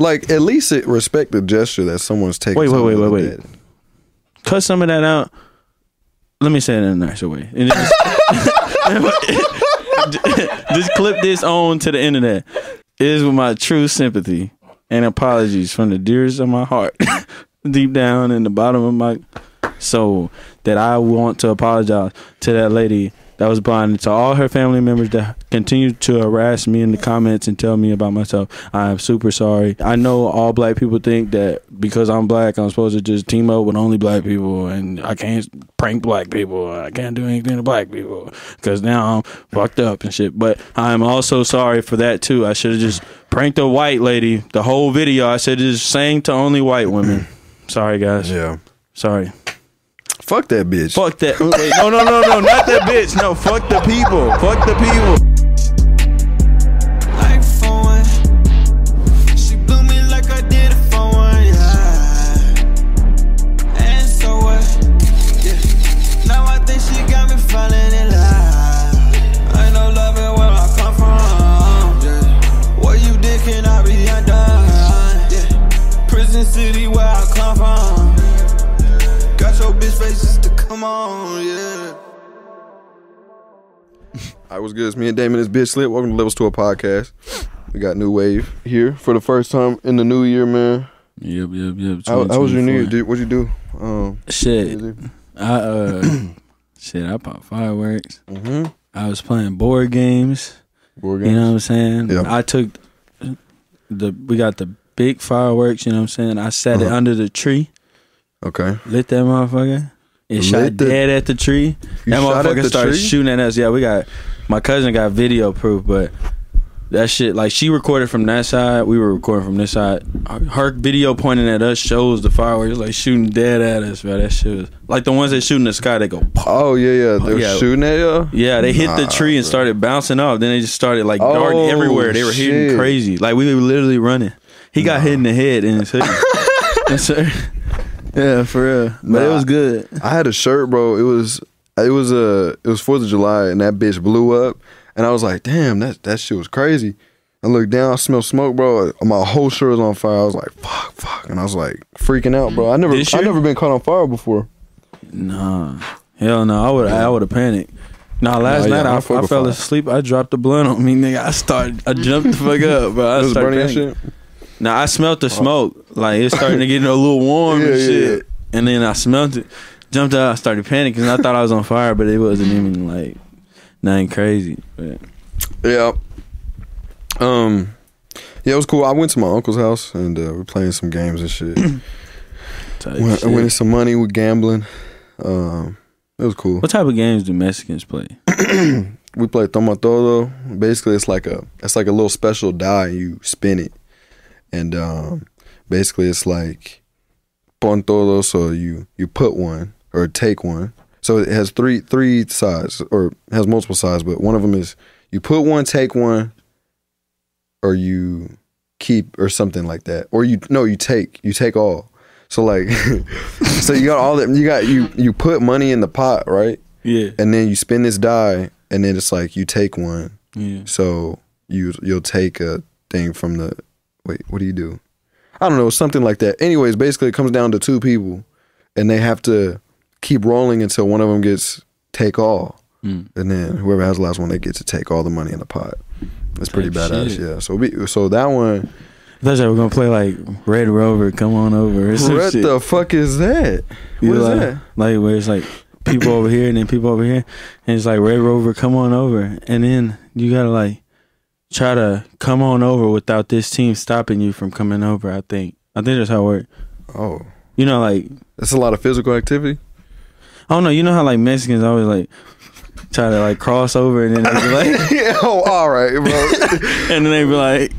Like at least it respect the gesture that someone's taking. Wait, wait, wait, wait, wait. Cut some of that out. Let me say it in a nicer way. Just, just clip this on to the internet. It is with my true sympathy and apologies from the dearest of my heart, deep down in the bottom of my soul, that I want to apologize to that lady that was blind and to all her family members that continue to harass me in the comments and tell me about myself. I am super sorry. I know all black people think that because I'm black, I'm supposed to just team up with only black people and I can't prank black people. I can't do anything to black people because now I'm fucked up and shit. But I'm also sorry for that too. I should have just pranked a white lady the whole video. I said just saying to only white women. sorry, guys. Yeah. Sorry. Fuck that bitch. Fuck that. Wait, no, no, no, no, not that bitch. No, fuck the people. Fuck the people. Got your face just to come on, yeah. I was good. It's me and Damon. This bitch slip. Welcome to Levels To It podcast. We got NEWAV here for the first time in the new year, man. Yep, yep, yep. How, how was your new year? Did, what'd you do? Um, Shit. I uh shit, I popped fireworks. mm-hmm. I was playing board games. Board games. You know what I'm saying? Yeah. I took the we got the big fireworks, you know what I'm saying? I set it Uh-huh. under the tree, Okay. lit that motherfucker. It shot the- dead at the tree. That motherfucker started tree? shooting at us. Yeah, we got my cousin got video proof, but that shit like she recorded from that side, we were recording from this side. Her video pointing at us shows the fireworks like shooting dead at us, bro. That shit was like the ones that shoot in the sky. They go, pop. Oh yeah, yeah. They were Yeah. shooting at you. yeah. They hit the tree and started bouncing off. Then they just started like Oh, darting everywhere. They were hitting crazy. Like we were literally running. He got hit in the head in his hoodie. Yes, sir. Yeah, for real. But it was good. I had a shirt, bro. It was it was uh, it was Fourth of July, and that bitch blew up, and I was like, damn, that that shit was crazy. I looked down, I smelled smoke, bro. My whole shirt was on fire. I was like, fuck, fuck, and I was like freaking out, bro. I never I year? never been caught on fire before. Nah, hell no. I would I would have panicked. Nah, last Nah, yeah, night I I, I fell asleep. I dropped the blunt on me, nigga. I started. I jumped the fuck up, bro. I was started burning that shit. Nah, I smelt the smoke. Like it's starting to get a little warm Yeah, and yeah, shit. And then I smelt it, jumped out, I started panicking because I thought I was on fire, but it wasn't even like nothing crazy. But Yeah. Um. Yeah, it was cool. I went to my uncle's house and uh, we're playing some games and shit. type Win- shit. winning some money with gambling. Um, it was cool. What type of games do Mexicans play? we play Toma Todo. Basically, it's like a it's like a little special die. You spin it, and um, basically it's like pon todo. So you you put one or take one. So it has three three sides or has multiple sides, but one of them is you put one, take one, or you keep or something like that, or you no you take you take all. So like, so you got all that you got you you put money in the pot, right? Yeah, and then you spin this die, and then it's like you take one. yeah. So you you'll take a thing from the wait. What do you do? I don't know, something like that. Anyways, basically it comes down to two people, and they have to keep rolling until one of them gets take all, Mm. and then whoever has the last one, they get to take all the money in the pot. It's pretty Type badass, shit. yeah. So we so that one. I thought were gonna play like Red Rover. Come on over. Or some What shit. the fuck is that? You What is like, that? Like where it's like people over here and then people over here, and it's like Red Rover, come on over, and then you gotta like try to come on over without this team stopping you from coming over. I think. I think that's how it works. Oh, You know, like that's a lot of physical activity. I don't know. You know how like Mexicans always like try to like cross over and then they be like, yeah. Oh, all right, bro. and then they be like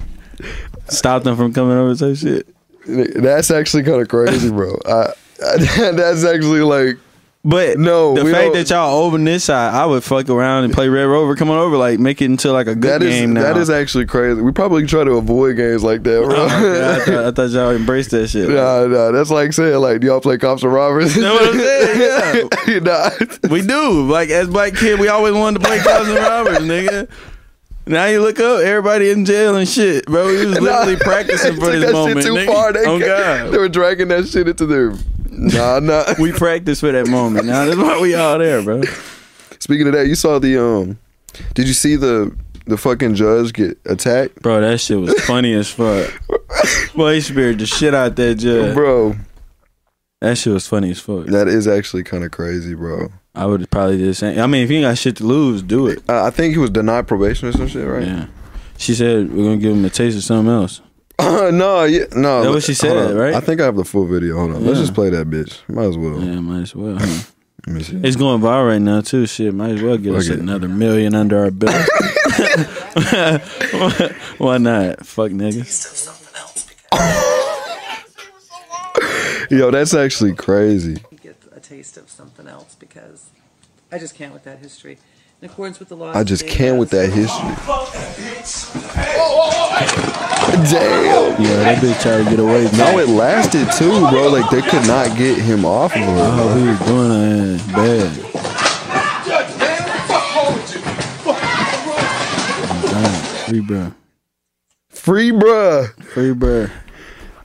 stop them from coming over. So shit. That's actually kind of crazy, bro. I, I, that's actually like But No, the fact that y'all over this side, I would fuck around and play Red Rover. Come on over, like make it into like a good that is game now. that is actually crazy. We probably try to avoid games like that, bro. Oh God, I, thought, I thought y'all embraced that shit. nah, nah, that's like saying like, do y'all play cops and robbers? You Know what I'm saying? Yeah. nah. We do. Like as black kid, we always wanted to play cops and robbers, nigga. Now you look up, everybody in jail and shit, bro. He was literally Nah, practicing for took this that moment. Shit too nigga. far. They, oh they were dragging that shit into their. Nah, nah. we practice for that moment. Now that's why we all there, bro. Speaking of that, you saw the um. Did you see the the fucking judge get attacked, Bro, that shit was funny as fuck. Boy, he spared the shit out that judge. bro? That shit was funny as fuck. That is actually kind of crazy, bro. I would probably do the same. I mean, if you ain't got shit to lose, do it. Uh, I think he was denied probation or some shit, right? Yeah. She said we're gonna give him a taste of something else. no, yeah, no. That what she said, right? I think I have the full video. Hold on, let's Yeah. just play that bitch. Might as well. Yeah, might as well. huh? Let me see. It's going viral right now too. Shit, might as well get us Fuck it. another million under our belt. Why not? Fuck niggas. Yo, that's actually crazy. get a taste of something else because I just can't with that history. In accordance with the law, I just can't with that history. Damn. Yeah, that bitch tried to get away. No, it lasted too, bro. Like they could not get him off of her. Oh, he was doing that bad. Free bro. Free, bruh. Free bro.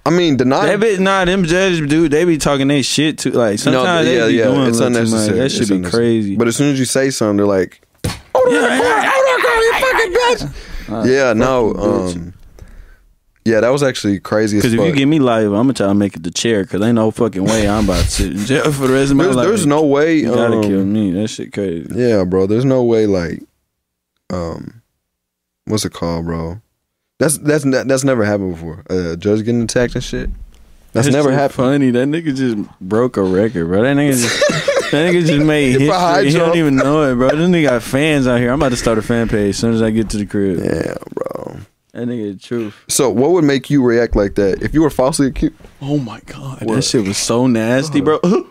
I mean, deny. That bitch, nah, them judges, dude, they be talking they shit too. Like sometimes they be doing it's too much. unnecessary. That should It's be crazy. But as soon as you say something, they're like, yeah, yeah, "Yeah, no, bitch. um, yeah, that was actually crazy." Because Because if you give me life, I'm gonna try to make it the chair. Because ain't no fucking way I'm about to sit in jail for the rest of my there's, life. there's no way. You gotta um, kill me. That shit crazy. Yeah, bro. There's no way. Like, um, what's it called, bro? That's that's that's never happened before. Uh, a judge getting attacked and shit. That's That never shit happened. Funny, that nigga just broke a record, bro. That nigga just that nigga just made If I history. He jump- don't even know it, bro. This nigga got fans out here. I'm about to start a fan page as soon as I get to the crib. Yeah, bro. That nigga the truth. So, what would make you react like that if you were falsely accused? Oh my god, What? that shit was so nasty, bro. Uh-huh.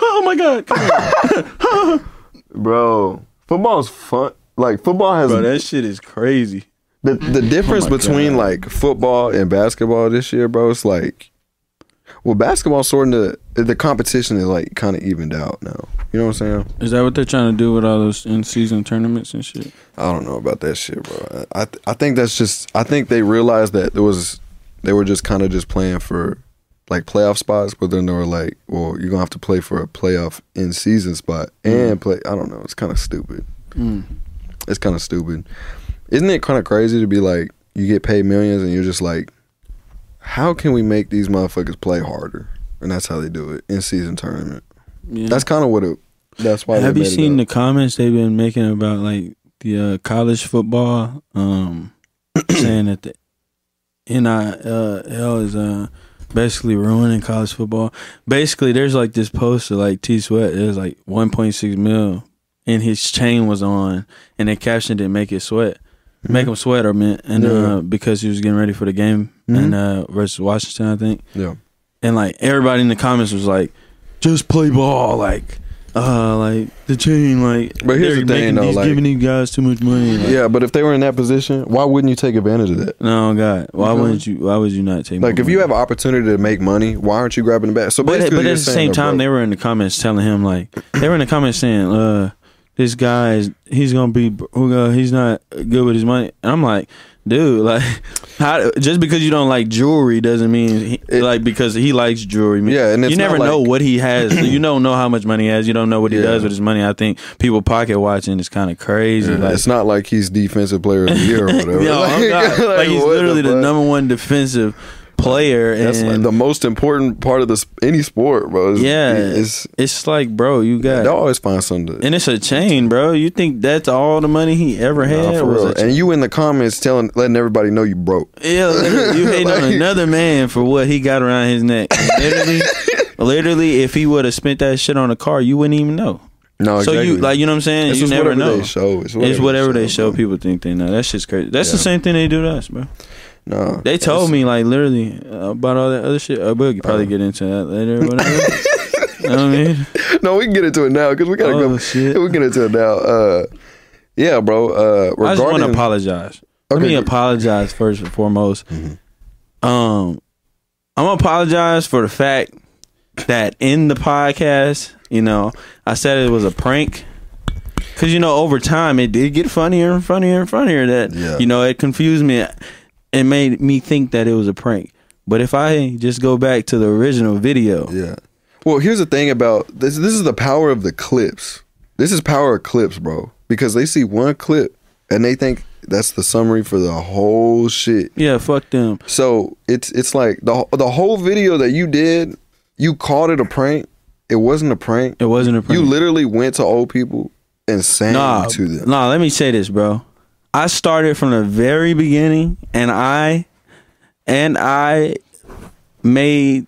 Oh my god, come on. Bro, football's fun. Like football has bro. That shit is crazy. the the oh difference Oh between God. like football and basketball this year, bro. It's like, well, basketball sort of the competition is like kind of evened out now. You know what I'm saying? Is that what they're trying to do with all those in season tournaments and shit? I don't know about that shit, bro. I th- I think that's just I think they realized that there was they were just kind of just playing for like playoff spots, but then they were like, well, you're gonna have to play for a playoff in season spot and play. I don't know. It's kind of stupid. Mm. It's kind of stupid. Isn't it kind of crazy to be like you get paid millions and you're just like, how can we make these motherfuckers play harder? And that's how they do it in season tournament. Yeah. That's kind of what it. That's why. Have you seen the comments they've been making about like the uh, college football? Um, saying that the NIL is uh, basically ruining college football. Basically, there's like this poster like T Sweat. There's like 1.6 mil, and his chain was on, and they captioned it "Make it sweat." Make him sweat or meant, and Mm-hmm. Yeah. uh, because he was getting ready for the game Mhm. and uh, versus Washington, I think Yeah. and like everybody in the comments was like, "Just play ball," like, uh, like the chain, like. But here's the thing, though, these, like- giving these guys too much money. Like, Yeah, but if they were in that position, why wouldn't you take advantage of that? No, God, why feel wouldn't you? Why would you not take? Like, if you have an opportunity to make money, why aren't you grabbing the bat? So but but at the same time, they were in the comments telling him like they were in the comments saying, "Uh, this guy is he's gonna be uh, he's not good with his money." And I'm like, dude, like, how just because you don't like jewelry doesn't mean he, It- like because he likes jewelry. Yeah, and it's you never not know what he has. you don't know how much money he has. You don't know what he Yeah. does with his money. I think people pocket watching is kind of crazy. Yeah, like, it's not like he's defensive player of the year or whatever. I'm not- like, he's literally the, fuck? number one defensive player, That's and like the most important part of this any sport, bro. Is- yeah, it's it's like, bro, you got they'll always find something. To, And it's a chain, bro. You think that's all the money he ever had? Nah, for real. And you in the comments telling, letting everybody know you broke. yeah, you hating on another man for what he got around his neck. Literally, literally, if he would have spent that shit on a car, you wouldn't even know. No, So you like, you know what I'm saying? It's you just never whatever know. they show. It's whatever, it's whatever they show. bro. People think they know. That shit's crazy. That's the same thing they do to us, bro. No, They told me like literally uh, about all that other shit. Uh, we'll probably get into that later. Or whatever. you know what I mean? No, we can get into it now because we gotta Oh, go. shit. We can get into it now. Uh, yeah, bro. Uh, I just want to regarding apologize. Let Okay, me good. apologize first and foremost. Mhm. Um, I'm gonna apologize for the fact that in the podcast, you know, I said it was a prank Because you know, over time, it did get funnier and funnier and funnier. That Yeah. you know, it confused me. It made me think that it was a prank. But if I just go back to the original video, Yeah. Well, here's the thing about this. This is the power of the clips. This is power of clips, bro. Because they see one clip and they think that's the summary for the whole shit. yeah, fuck them. So it's it's like the the whole video that you did, you called it a prank. It wasn't a prank. It wasn't a prank. You literally went to old people and sang nah, to them. nah. Let me say this, bro. I started from the very beginning, and I and I made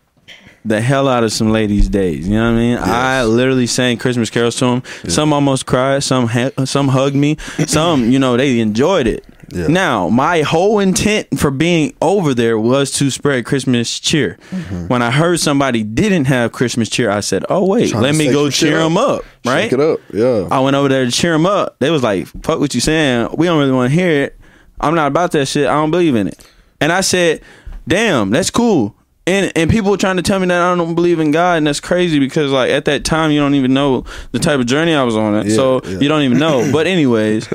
the hell out of some ladies' days. You know what I mean? I literally sang Christmas carols to them. Some almost cried. Some ha- some hugged me. Some, you know, they enjoyed it. Yeah. Now, my whole intent for being over there was to spread Christmas cheer. Mm-hmm. When I heard somebody didn't have Christmas cheer, I said, "Oh wait, Trying let me go cheer up. them up." Right? Shake it up. Yeah. I went over there to cheer them up. They was like, "Fuck what you saying? We don't really want to hear it. I'm not about that shit. I don't believe in it." And I said, "Damn, that's cool." And and people were trying to tell me that I don't believe in God, and that's crazy because like at that time you don't even know the type of journey I was on. Yeah, so yeah. you don't even know. But anyways,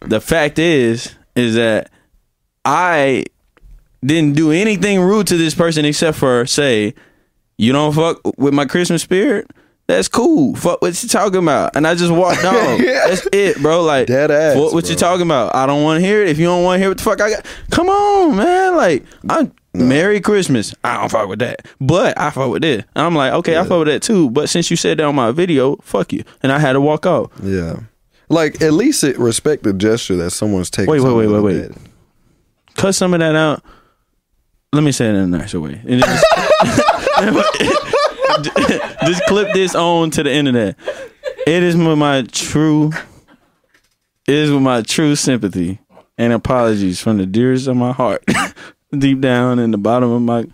the fact is is that I didn't do anything rude to this person except for say, you don't fuck with my Christmas spirit. That's cool. Fuck what you talking about. And I just walked off. Yeah. That's it, bro. Like Dead ass, What, what you talking about? I don't want to hear it. If you don't want to hear what the fuck I got, come on, man. Like I'm Merry Christmas. I don't fuck with that, but I fuck with this. And I'm like, okay, I fuck with that too. But since you said that on my video, fuck you. And I had to walk off. Yeah. Like at least it respect the gesture that someone's taking. Wait, wait, wait, wait, wait. cut some of that out. Let me say it in a nicer way. Just, just clip this on to the internet. It is with my true, it is with my true sympathy and apologies from the dearest of my heart, deep down in the bottom of my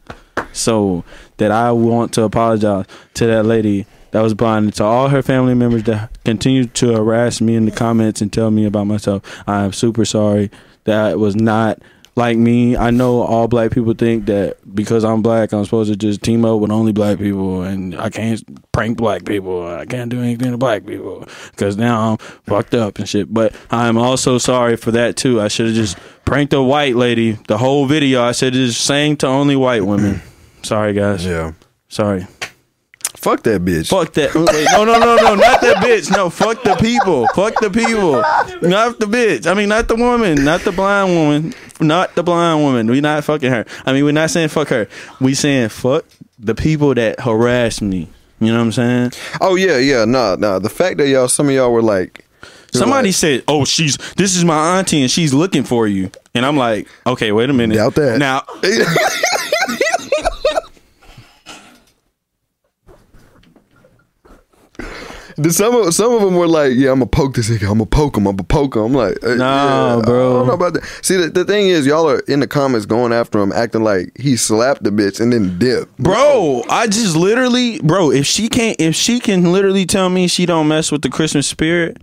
soul, that I want to apologize to that lady that was blind and to all her family members that continue to harass me in the comments and tell me about myself. I am super sorry. That was not like me. I know all black people think that because I'm black, I'm supposed to just team up with only black people, and I can't prank black people. I can't do anything to black people because now I'm fucked up and shit. But I'm also sorry for that too. I should have just pranked a white lady the whole video. I should have just sang to only white women. Sorry, guys. Yeah. Sorry. Fuck that bitch. Fuck that. Wait, no, no, no, no, not that bitch. No, fuck the people. Fuck the people. Not the bitch. I mean, not the woman. Not the blind woman. Not the blind woman. We not fucking her. I mean, we're not saying fuck her. We saying fuck the people that harass me. You know what I'm saying? Oh yeah, yeah. Nah, nah. The fact that y'all, some of y'all were like, Somebody like, said, "Oh, she's this is my auntie and she's looking for you." And I'm like, "Okay, wait a minute." Doubt that. Now, some of some of them were like, "Yeah, I'm gonna poke this nigga. I'm gonna poke him. I'm gonna poke him." I'm like, uh, Nah, yeah, bro. I don't know about that. See, the, the thing is, y'all are in the comments going after him, acting like he slapped the bitch and then dipped. bro, I just literally, bro, if she can't, if she can literally tell me she don't mess with the Christmas spirit,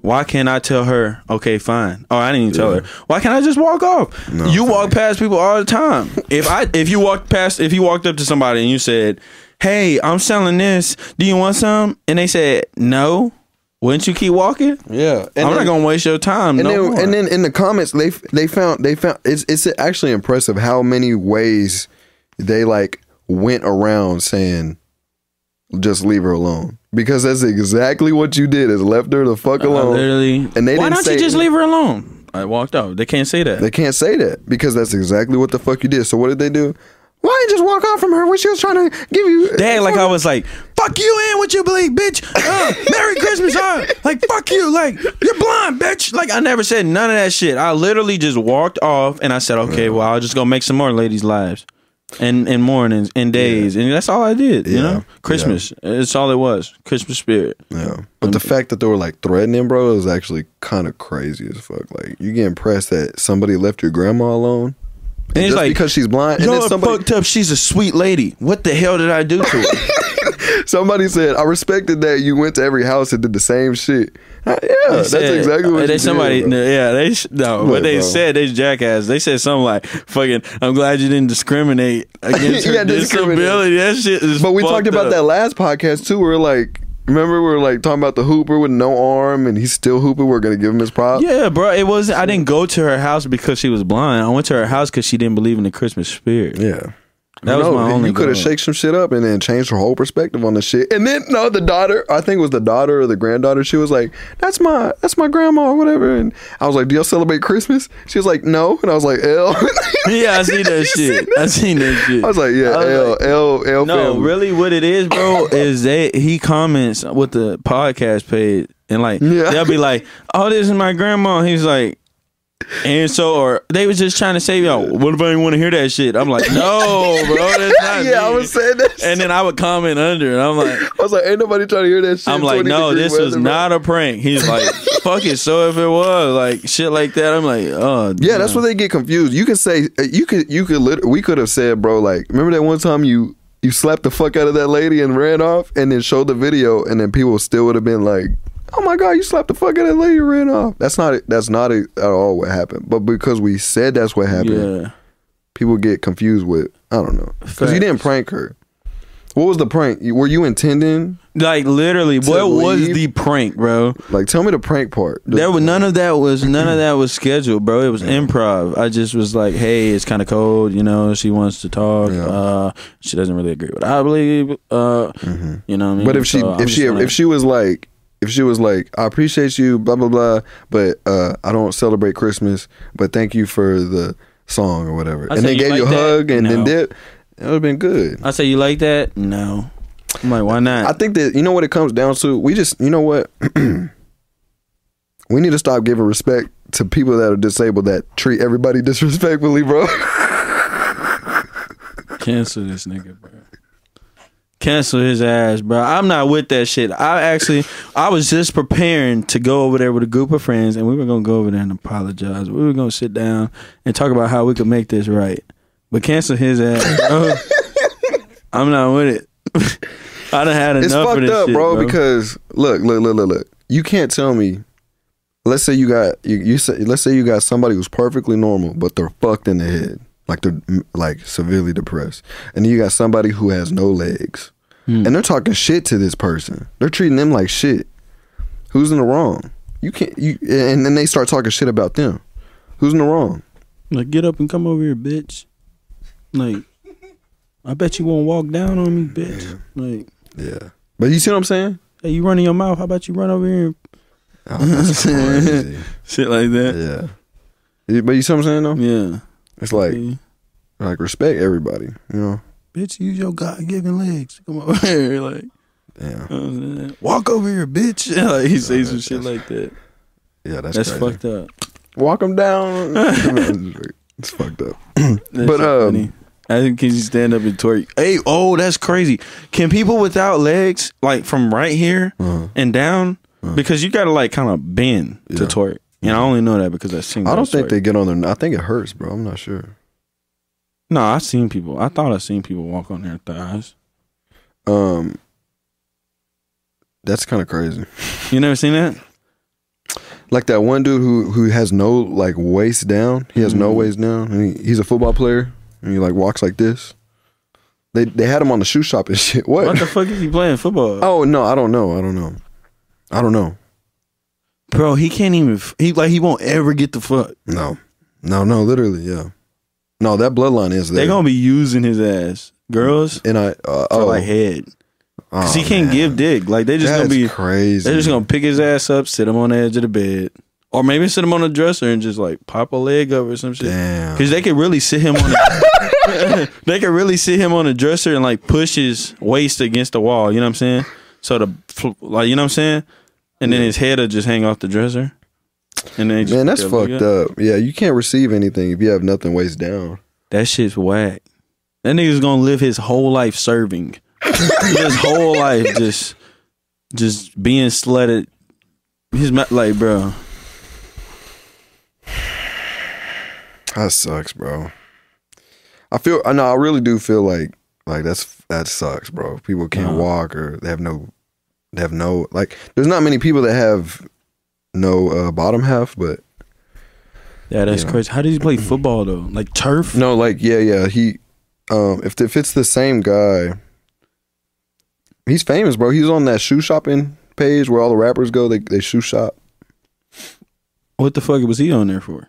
why can't I tell her? Okay, fine. Oh, I didn't even tell her. Why can't I just walk off? you walk past people all the time. If I, if you walked past, if you walked up to somebody and you said, "Hey, I'm selling this. Do you want some?" and they said no, wouldn't you keep walking? Yeah, and I'm then- not gonna waste your time. And no then, and then in the comments, they they found they found it's it's actually impressive how many ways they like went around saying, "Just leave her alone," because that's exactly what you did is left her the fuck alone. literally, and they why don't you just leave her alone? I walked out. They can't say that. They can't say that because that's exactly what the fuck you did. So what did they do? Why didn't you just walk off from her when she was trying to give you? They act like I was like, fuck you and what you believe, bitch. Uh, Merry Christmas. huh? like, fuck you. Like, you're blind, bitch. Like, I never said none of that shit. I literally just walked off and I said, okay, well, I'll just go make some more ladies' lives. And, and mornings and days. And that's all I did, you know? Christmas. It's all it was. Christmas spirit. Yeah, but the fact that they were like threatening, bro, is actually kind of crazy as fuck. Like you get impressed that somebody left your grandma alone, and, And it's just like, because she's blind, and Y'all then somebody fucked up. She's a sweet lady. What the hell did I do to her? somebody said, "I respected that you went to every house and did the same shit." Uh, yeah, that's said- exactly what they you somebody did, yeah they no what they bro. said they jackass they said something like fucking I'm glad you didn't discriminate against her Yeah, disability that shit is But we talked about up. that last podcast too, where like Remember we were like talking about the hooper with no arm and he's still hooping. We're gonna give him his props. Yeah, bro. It was. I didn't go to her house because she was blind. I went to her house because she didn't believe in the Christmas spirit. Yeah. That was No, my only. You could have goal. shake some shit up and then changed her whole perspective on the shit. And then no, the daughter, I think it was the daughter or the granddaughter. She was like, "That's my, that's my grandma, or whatever." And I was like, "Do y'all celebrate Christmas?" She was like, "No," and I was like, "L." Yeah, I seen that shit. that? I seen that shit. I was like, "Yeah, was L, like- L, L." No, family. really, what it is, bro, is they he comments with the podcast page and like Yeah. they'll be like, "Oh, this is my grandma." He's like, and so or they was just trying to say, "Yo, what if I didn't want to hear that shit?" I'm like, "No, bro, that's not yeah, I me." was saying that. And then I would comment under, and I'm like, I was like, "Ain't nobody trying to hear that shit." I'm like, no, this was bro." not a prank. He's like, fuck it. So if it was like shit like that, I'm like, oh, Yeah, that's where they get confused. You can say uh, you could you could lit- we could have said, bro, like remember that one time you you slapped the fuck out of that lady and ran off and then showed the video and then people still would have been like, "Oh my god, you slapped the fuck out of that lady and ran off." That's not that's not at all what happened. But because we said that's what happened, Yeah. people get confused with I don't know. Cuz you didn't prank her. What was the prank? Were you intending? Like literally, what was the prank, bro? Like tell me the prank part. There was none of that was none of that was scheduled, bro. It was improv. I just was like, hey, it's kind of cold, you know. She wants to talk. Yeah. Uh, she doesn't really agree with I believe. Uh, you know what I mean. But if she I'm if she gonna- if she was like if she was like I appreciate you blah blah blah but uh I don't celebrate Christmas but thank you for the song or whatever I and then you gave like you a that? hug and then No. did it would have been good. I say you like that, no. I'm like, why not? I think that you know what it comes down to. We just you know what we need to stop giving respect to people that are disabled that treat everybody disrespectfully, bro. Cancel this nigga, bro. Cancel his ass, bro. I'm not with that shit. I actually, I was just preparing to go over there with a group of friends, and we were gonna go over there and apologize. We were gonna sit down and talk about how we could make this right. But cancel his ass, bro. I'm not with it. I done had enough it's fucked up, shit, bro, Because look, look, look, look, look. You can't tell me. Let's say you got you, you say let's say you got somebody who's perfectly normal, but they're fucked in the head, like they're mm, like severely depressed, and then you got somebody who has no legs, Hmm. and they're talking shit to this person. They're treating them like shit. Who's in the wrong? You can't. You and then they start talking shit about them. Who's in the wrong? like get up and come over here, bitch. Like, I bet you won't walk down on me, bitch. Like, Yeah, but you see what I'm saying? hey, you running your mouth? How about you run over here and Oh, shit like that? yeah. Yeah, But you see what I'm saying though? Yeah. It's like Yeah. like respect everybody. You know? bitch, use your God given legs. Come over here, like Yeah. you know what I'm saying? walk over here, bitch. like he says some shit like that. Yeah, that's That's, crazy. fucked up. Walk him down. it's fucked up. But, um. I think can you stand up and twerk? Hey, oh, that's crazy. Can people without legs, like from right here Uh-huh. and down, because you gotta like kind of bend to Yeah. twerk. And I only know that because I seen. I don't think twerk. they get on there. I think it hurts, bro. I'm not sure. No, I seen people. I thought I seen people walk on their thighs. Um, that's kind of crazy. You never seen that? Like that one dude who who has no like waist down. He has no Mhm. waist down. And he, he's a football player, and he like walks like this. They they had him on the shoe shop and shit. What? What the fuck is he playing football? oh no, I don't know. I don't know. I don't know. Bro, he can't even. f- He like he won't ever get the fuck. No, no, no. Literally, yeah. No, that bloodline is there. They gonna be using his ass, girls. and I uh, for oh, like head. Cause oh, he can't give dick. Like they just That's gonna be crazy. they're just gonna pick his ass up, sit him on the edge of the bed. Or maybe sit him on the dresser and just like pop a leg up or some shit. Damn. Cause they could really sit him on the, they could really sit him on the dresser and like push his waist against the wall, you know what I'm saying? So the fl- like you know what I'm saying? And then his head will just hang off the dresser. And then Man, that's fucked up. Yeah, you can't receive anything if you have nothing waist down. That shit's whack. That nigga's gonna live his whole life serving. his whole life just just being slutted. His like, bro. That sucks, bro. I feel. I know. I really do feel like like that's that sucks, bro. People can't Uh-huh. walk or they have no. They have no like. There's not many people that have no uh, bottom half, but Yeah, that's Yeah. crazy. How did he play football though? Like turf? no, like yeah, yeah. He, um, if if it's the same guy, he's famous, bro. He's on that shoe shopping page where all the rappers go. They they shoe shop. What the fuck was he on there for?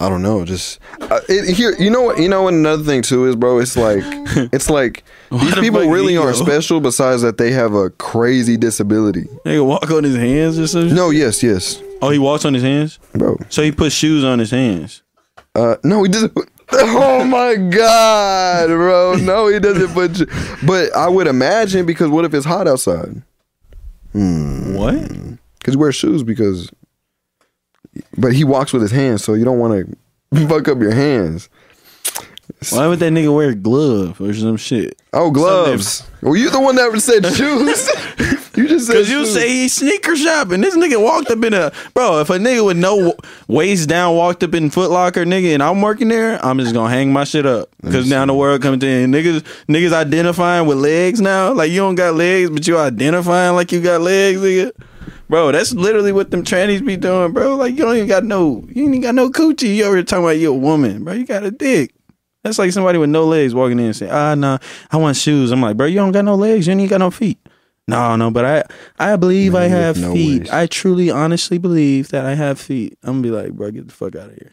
I don't know. Just uh, it, here, you know what? You know? Another thing too is, bro. It's like it's like these people really aren't special. Besides that, they have a crazy disability. Nigga walk on his hands or something? No, yes, yes, Oh, he walks on his hands? bro. So he puts shoes on his hands. Uh, no, he doesn't. Oh my god, bro! No, he doesn't put. you- But I would imagine because what if it's hot outside? Hmm. What? Because he wears shoes because. But he walks with his hands, so you don't want to fuck up your hands. Why would that nigga wear a glove or some shit? Oh, gloves. Well, you the one that said shoes. you just said Cause you shoes. say he's sneaker shopping. This nigga walked up in a bro. If a nigga with no waist down walked up in Foot Locker, nigga, and I'm working there, I'm just gonna hang my shit up. Cause now the world comes in. Niggas, niggas identifying with legs now. Like you don't got legs, but you identifying like you got legs, nigga. Bro, that's literally what them trannies be doing, bro. Like you don't even got no, you ain't even got no coochie. You over here talking about you a woman, bro. You got a dick. That's like somebody with no legs walking in and saying, "Ah, no, I want shoes." I'm like, bro, you don't got no legs. You ain't got no feet. No, no, but I, I believe I Man with have no feet. waist. I truly, honestly believe that I have feet. I'm gonna be like, bro, get the fuck out of here.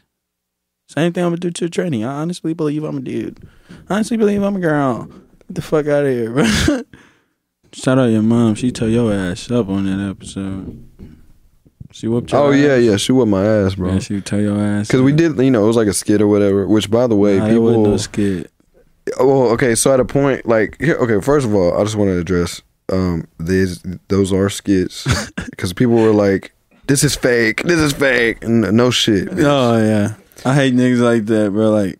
Same thing I'm gonna do to a tranny. I honestly believe I'm a dude. I honestly believe I'm a girl. Get the fuck out of here, bro. Shout out your mom. She tore your ass up on that episode. She whooped your Oh ass. yeah, yeah. She whipped my ass, bro. Yeah, she tore your ass. Because we did, you know, it was like a skit or whatever. Which, by the way, Nah, it wasn't people. no skit. Oh, okay. So at a point, like, here, okay. First of all, I just want to address um these those are skits because people were like, "This is fake. This is fake." And no shit. bitch. Oh yeah, I hate niggas like that, bro. Like,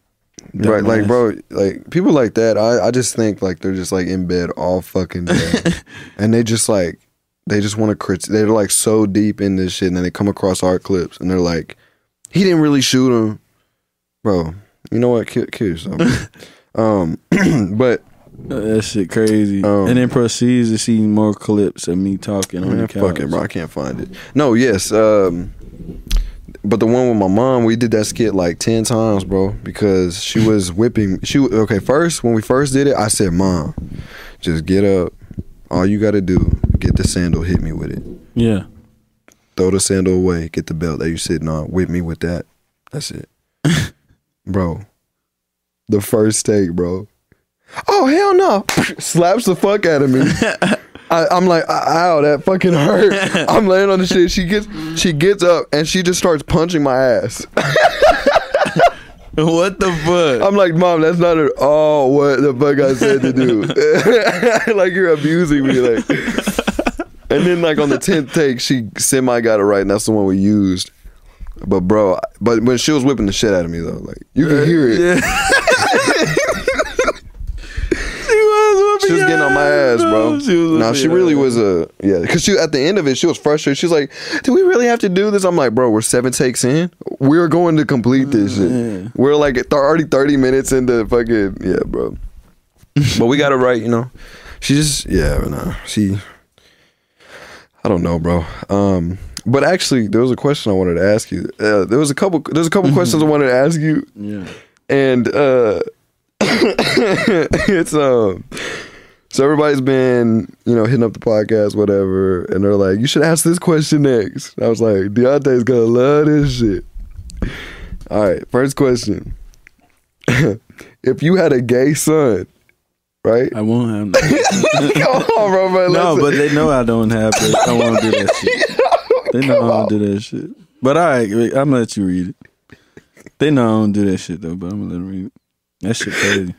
Right, like bro, like people like that. I, I just think like they're just like in bed all fucking day, and they just like they just want to crit. They're like so deep in this shit, and then they come across our clips, and they're like, he didn't really shoot him, bro. You know what? Kill, kill yourself. um, but That shit crazy. Um, and then proceeds to see more clips of me talking on man, the couch. fuck it, bro. I can't find it. No, yes. Um, but the one with my mom, we did that skit like ten times, bro, because she was whipping. She okay. First, when we first did it, I said, "Mom, just get up. All you got to do, get the sandal, hit me with it. Yeah. Throw the sandal away. Get the belt that you're sitting on. Whip me with that. That's it, bro. The first take, bro. Oh hell no! Slaps the fuck out of me. I, I'm like, ow, that fucking hurt. I'm laying on the shit. She gets, she gets up and she just starts punching my ass. what the fuck? I'm like, mom, that's not at all what the fuck I said to do. like you're abusing me, like. And then like on the tenth take, she semi got it right, and that's the one we used. But bro, but when she was whipping the shit out of me though, like you can hear it. Yeah. She was getting on my ass, bro. She was Now she really was a yeah, because she at the end of it, she was frustrated. She's like, "Do we really have to do this?" I'm like, "Bro, we're seven takes in. We're going to complete this shit. We're like th- already thirty minutes into fucking yeah, bro. but we got it right, you know. She just yeah, no, she. I don't know, bro. Um, but actually, there was a question I wanted to ask you. Uh, there was a couple. There's a couple questions I wanted to ask you Yeah. and uh it's um so everybody's been you know hitting up the podcast whatever and they're like you should ask this question next i was like deontay's gonna love this shit all right first question if you had a gay son right I won't have no. come on bro, bro no, but they know I don't have that. I won't do that shit. They know I don't do that shit. But all right, I'm gonna let you read it. They know I don't do that shit though, but I'm gonna let them read it. That shit crazy.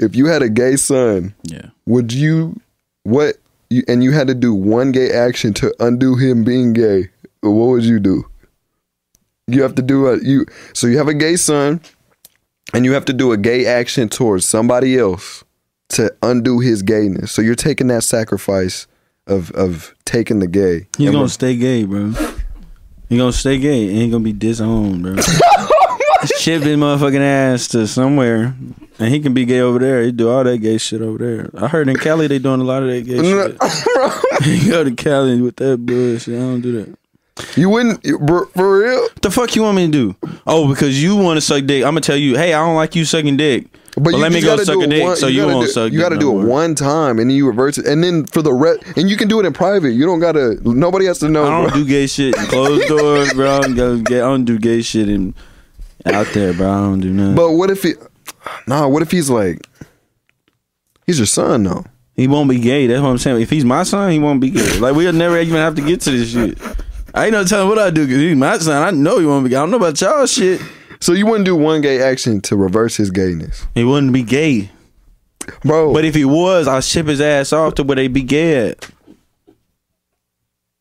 If you had a gay son Yeah. would you what you, and you had to do one gay action to undo him being gay what would you do you have to do a you so you have a gay son and you have to do a gay action towards somebody else to undo his gayness so you're taking that sacrifice of of taking the gay He's gonna stay gay, bro. He gonna stay gay and he gonna be disowned, bro. Ship his motherfucking ass to somewhere, and he can be gay over there. He do all that gay shit over there. I heard in Cali they doing a lot of that gay shit. you go to Cali with that bullshit. I don't do that. you wouldn't you- br- for real The fuck you want me to do? Oh, because you want to suck dick. I'm gonna tell you, hey, I don't like you sucking dick. But let me go suck a it dick, so you gotta won't do, suck You got to no do more. it one time, and then you reverse it, and then for the rest, and you can do it in private. You don't gotta. Nobody has to know. I don't bro. do gay shit in closed doors, bro. I don't, go gay, I don't do gay shit in out there, bro. I don't do nothing. But what if he? Nah. What if he's like? He's your son, though. he won't be gay. That's what I'm saying. If he's my son, he won't be gay. Like we'll never even have to get to this shit. I ain't no telling what I do because he's my son. I know he won't be gay. I don't know about y'all shit. So you wouldn't do one gay action to reverse his gayness, He wouldn't be gay. bro. But if he was, I'd ship his ass off to where they be gay at.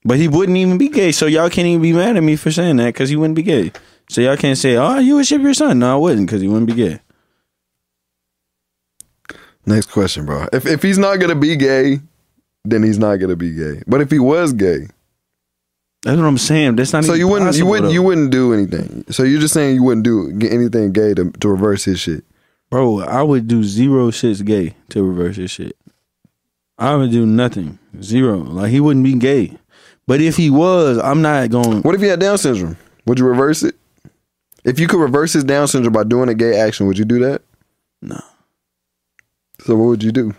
But he wouldn't even be gay, so y'all can't even be mad at me for saying that because he wouldn't be gay. So y'all can't say, "Oh, you would ship your son." No, I wouldn't because he wouldn't be gay. Next question, bro. If if he's not gonna be gay, then he's not gonna be gay. But if he was gay, That's what I'm saying. That's not. so even you wouldn't you wouldn't though. you wouldn't do anything. So you're just saying you wouldn't do anything gay to to reverse his shit. bro. I would do zero shits gay to reverse his shit. I would do nothing, zero. Like he wouldn't be gay. But if he was, I'm not going. What if he had Down syndrome? Would you reverse it? If you could reverse his Down syndrome by doing a gay action, would you do that? No, So what would you do?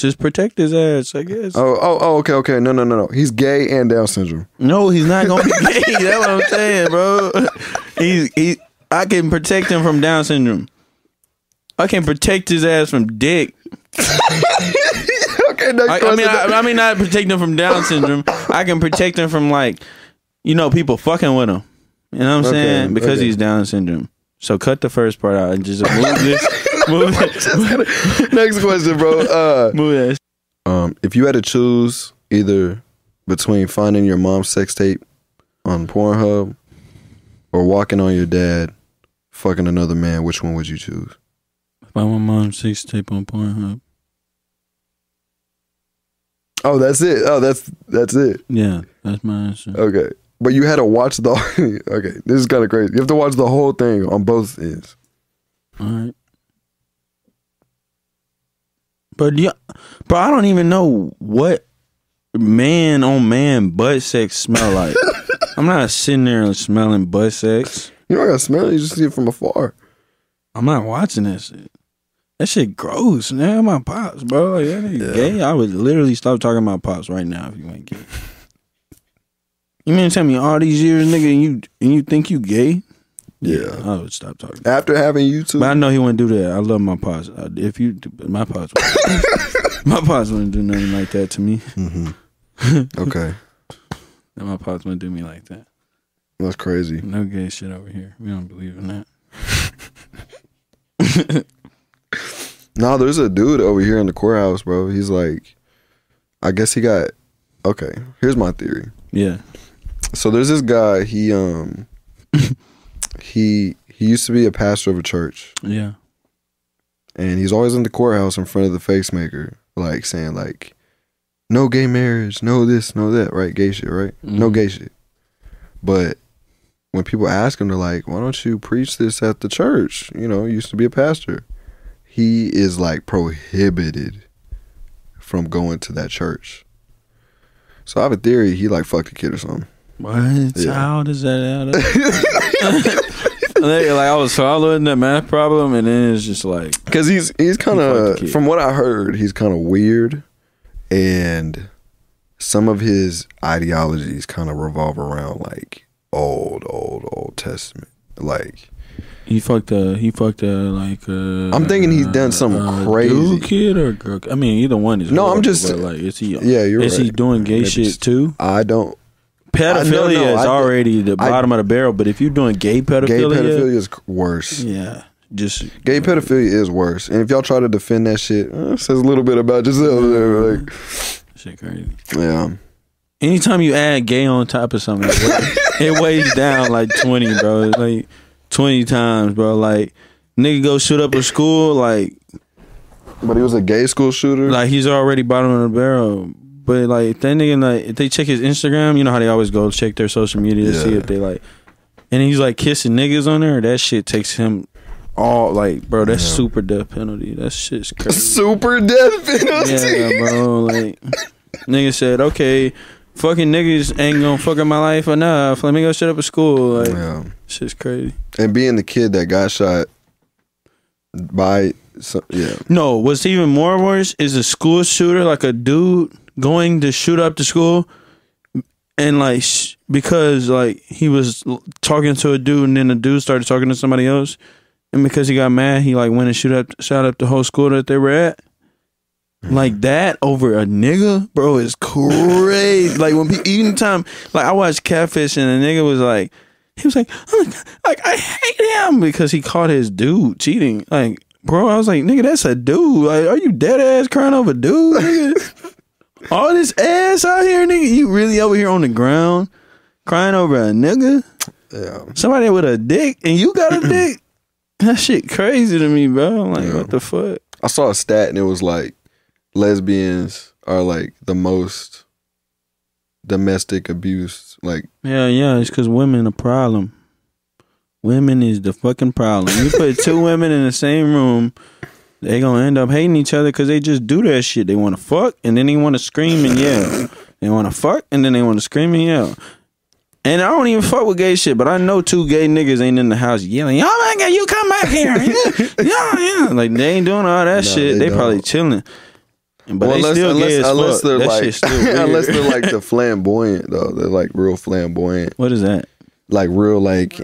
just protect his ass. I guess. Oh, oh, oh, okay, okay. No, no, no, no. He's gay and Down syndrome. No, he's not gonna be gay. That's what I'm saying, bro. He's he. I can protect him from Down syndrome. I can protect his ass from dick. okay, next I, I mean, I, I mean, not protect him from Down syndrome. I can protect him from like, you know, people fucking with him. You know what I'm Okay, saying? Because okay. he's Down syndrome. So cut the first part out and just move this. Move next question, bro. Uh, Move that. um, if you had to choose either between finding your mom's sex tape on Pornhub or walking on your dad fucking another man, which one would you choose? By my mom's sex tape on Pornhub. Oh, that's it. Oh, that's that's it. Yeah, that's my answer. Okay. But you had to watch the Okay, this is kind of crazy. You have to watch the whole thing on both ends. All right. But yeah, bro, I don't even know what man on man butt sex smell like. I'm not sitting there smelling butt sex. You don't gotta smell it, you just see it from afar. I'm not watching that shit. That shit gross, man. My pops, bro. Like, that nigga gay. I would literally stop talking about pops right now if you ain't gay. You mean to tell me all these years, nigga, and you and you think you gay? Yeah. I would stop talking. After having you two, But I know he wouldn't do that. I love my pops. If you, my pops, wouldn't- my pops wouldn't do nothing like that to me. okay, And my pops wouldn't do me like that. that's crazy. No gay shit over here. We don't believe in that. No, there's a dude over here in the courthouse, bro. He's like, I guess he got. Okay, here's my theory. Yeah. So there's this guy. He um, he he used to be a pastor of a church, Yeah. and he's always in the courthouse in front of the face maker, like saying like, no gay marriage, no this, no that, right? Gay shit, right? No Mhm. gay shit. But when people ask him, they're like, why don't you preach this at the church? You know, you used to be a pastor. He is like prohibited from going to that church. So I have a theory he like fucked a kid or something. What? Yeah. How does that add up? like, like I was following the math problem, and then it's just like, Because he's he's kind of kid. from what I heard, he's kind of weird, and some of his ideologies kind of revolve around like old, old, Old Testament. Like he fucked a, he fucked a like. Uh, I'm thinking he's done something uh, crazy. Dude, kid or girl? I mean, either one is. No, I'm just- like, is he? yeah, you're is he doing gay Maybe shit too? I don't. Pedophilia is already the bottom of the barrel, but if you're doing gay pedophilia, Gay pedophilia is worse. yeah, just Gay pedophilia is worse. And if y'all try to defend that shit, uh, it says a little bit about yourself. Like, shit crazy. yeah. Anytime you add gay on top of something, it weighs, it weighs down like twenty, bro. It's like twenty times, bro. Like nigga go shoot up a school, like But he was a gay school shooter. like he's already bottom of the barrel. But like that nigga like if they check his Instagram, you know how they always go check their social media to see if they like and he's like kissing niggas on there, that shit takes him all like bro, that's Yeah. super death penalty. That shit's crazy. Super death penalty. yeah, bro. Like nigga said, Okay, fucking niggas ain't gonna fuck up my life enough. Let me go shut up a school. Like Yeah. shit's crazy. And being the kid that got shot by some, yeah. No, what's even more worse is a school shooter, like a dude going to shoot up the school, and like sh- because like he was l- talking to a dude, and then the dude started talking to somebody else, and because he got mad, he like went and shoot up, shot up the whole school that they were at. Mm-hmm. Like that over a nigga, bro, is crazy. like when even time, like I watched Catfish, and the nigga was like, he was like, "Oh, like I hate him because he caught his dude cheating. Like, bro, I was like, nigga, that's a dude. Like, are you dead ass crying over dude? Nigga? All this ass out here, nigga. You really over here on the ground crying over a nigga? Yeah. Somebody with a dick and you got a dick? That shit crazy to me, bro. I'm like, Yeah. what the fuck? I saw a stat and it was like lesbians are like the most domestic abuse. Like Yeah, yeah, it's because women a problem. Women is the fucking problem. You put two women in the same room, they gonna end up hating each other because they just do that shit. They want to fuck and then they want to scream and yell. They want to fuck and then they want to scream and yell. And I don't even fuck with gay shit, but I know two gay niggas ain't in the house yelling, "Oh my god, you come back here!" yeah, yeah, like they ain't doing all that No, shit. they They, probably chilling. But well, they unless still unless, unless they're that like shit's still weird. unless they're like the flamboyant though. They're like real flamboyant. what is that? Like real like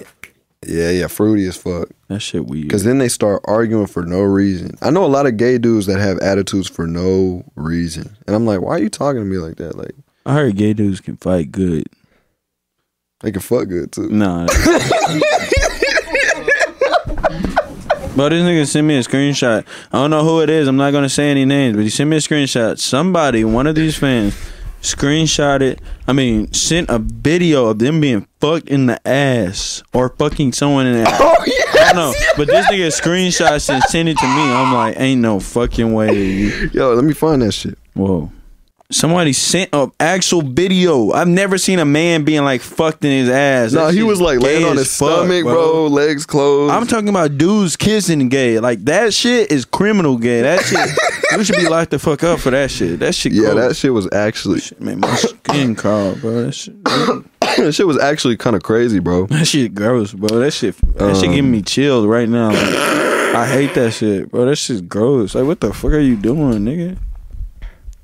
yeah, yeah, fruity as fuck. That shit weird. Because then they start arguing for no reason. I know a lot of gay dudes that have attitudes for no reason, and I'm like, why are you talking to me like that? Like I heard gay dudes can fight good. they can fuck good too. Nah. But this nigga sent me a screenshot. I don't know who it is. I'm not gonna say any names, but he sent me a screenshot. Somebody, one of these fans, screenshotted. I mean, sent a video of them being fucked in the ass or fucking someone in the oh, ass. Oh yeah. Don't but this nigga screenshots and sent it to me. I'm like, ain't no fucking way. Yo, let me find that shit. Whoa. Somebody sent a actual video. I've never seen a man being like fucked in his ass. No, That he was like laying on his fuck, stomach, bro. legs closed. I'm talking about dudes kissing gay. Like that shit is criminal gay. That shit, we should be locked the fuck up for that shit. That shit. yeah, that shit was actually shit made my skin crawl, bro. That shit, that shit was actually kind of crazy, bro. that shit gross, bro. That shit, that shit Um, giving me chills right now. Like, I hate that shit, bro. That shit's gross. Like, what the fuck are you doing, nigga?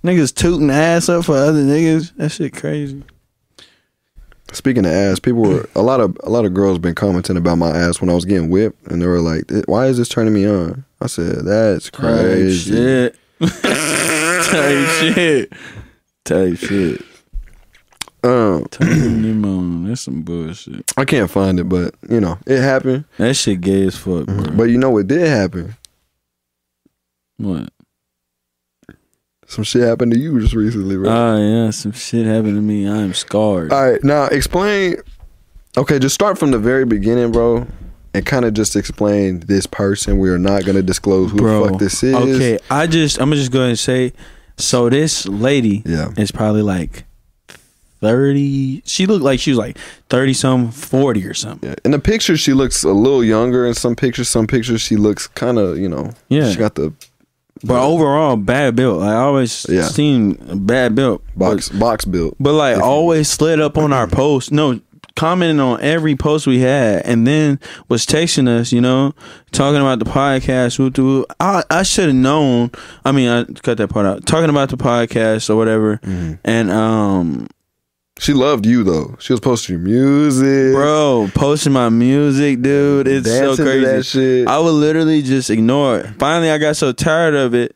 Niggas tooting ass up for other niggas. That shit crazy. Speaking of ass, people were a lot of a lot of girls been commenting about my ass when I was getting whipped, and they were like, "Why is this turning me on?" I said, "That's crazy." Type shit. Type shit. Type shit. Um, on. That's some bullshit. I can't find it, but you know, it happened. That shit gay as fuck, bro. But you know what did happen? What? Some shit happened to you just recently, bro. Oh yeah, some shit happened to me. I'm scarred. All right, now explain. Okay, just start from the very beginning, bro, and kind of just explain this person. We are not gonna disclose who bro. the fuck this is. Okay, I just I'm just gonna just go ahead and say, so this lady Yeah. is probably like thirty. She looked like she was like thirty some, forty or something. Yeah. In the pictures, she looks a little younger. In some pictures, some pictures she looks kind of, you know, Yeah. She got the But overall, bad built. Like, I always Yeah. seen bad built. box box built. But like always slid up on our post. No, commenting on every post we had, and then was texting us. You know, talking about the podcast. whoop, whoop. I I should have known. I mean, I cut that part out. Talking about the podcast or whatever, Mm-hmm. and um, She loved you though. She was posting your music, bro, posting my music, dude. It's so Dancing to crazy. that shit. I would literally just ignore it. Finally, I got so tired of it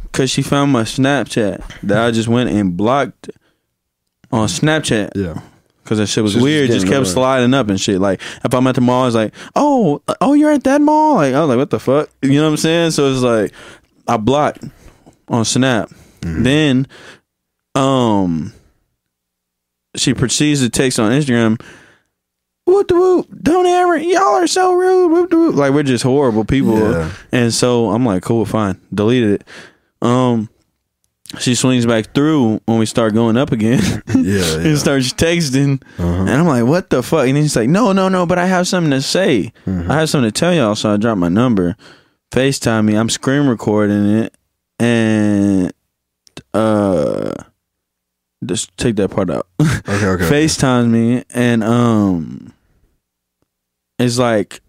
because she found my Snapchat that I just went and blocked on Snapchat. Yeah. Cause that shit was Just- just weird. Just getting kept sliding up and shit. Like if I'm at the mall, it's like, oh, oh, you're at that mall. Like I was like, what the fuck? You know what I'm saying? So it's like I blocked on Snap. Mm-hmm. Then, um, she proceeds to text on Instagram. Whoop whoop! Don't ever. Y'all are so rude. Whoop whoop. Like we're just horrible people. Yeah. And so I'm like, cool, fine. Deleted it. Um, she swings back through when we start going up again. Yeah, and starts texting. And I'm like, what the fuck? And then she's like, no, no, no, but I have something to say. I have something to tell y'all. So I dropped my number. FaceTime me. I'm screen recording it. And uh just take that part out. Okay, okay. FaceTimes me and um it's like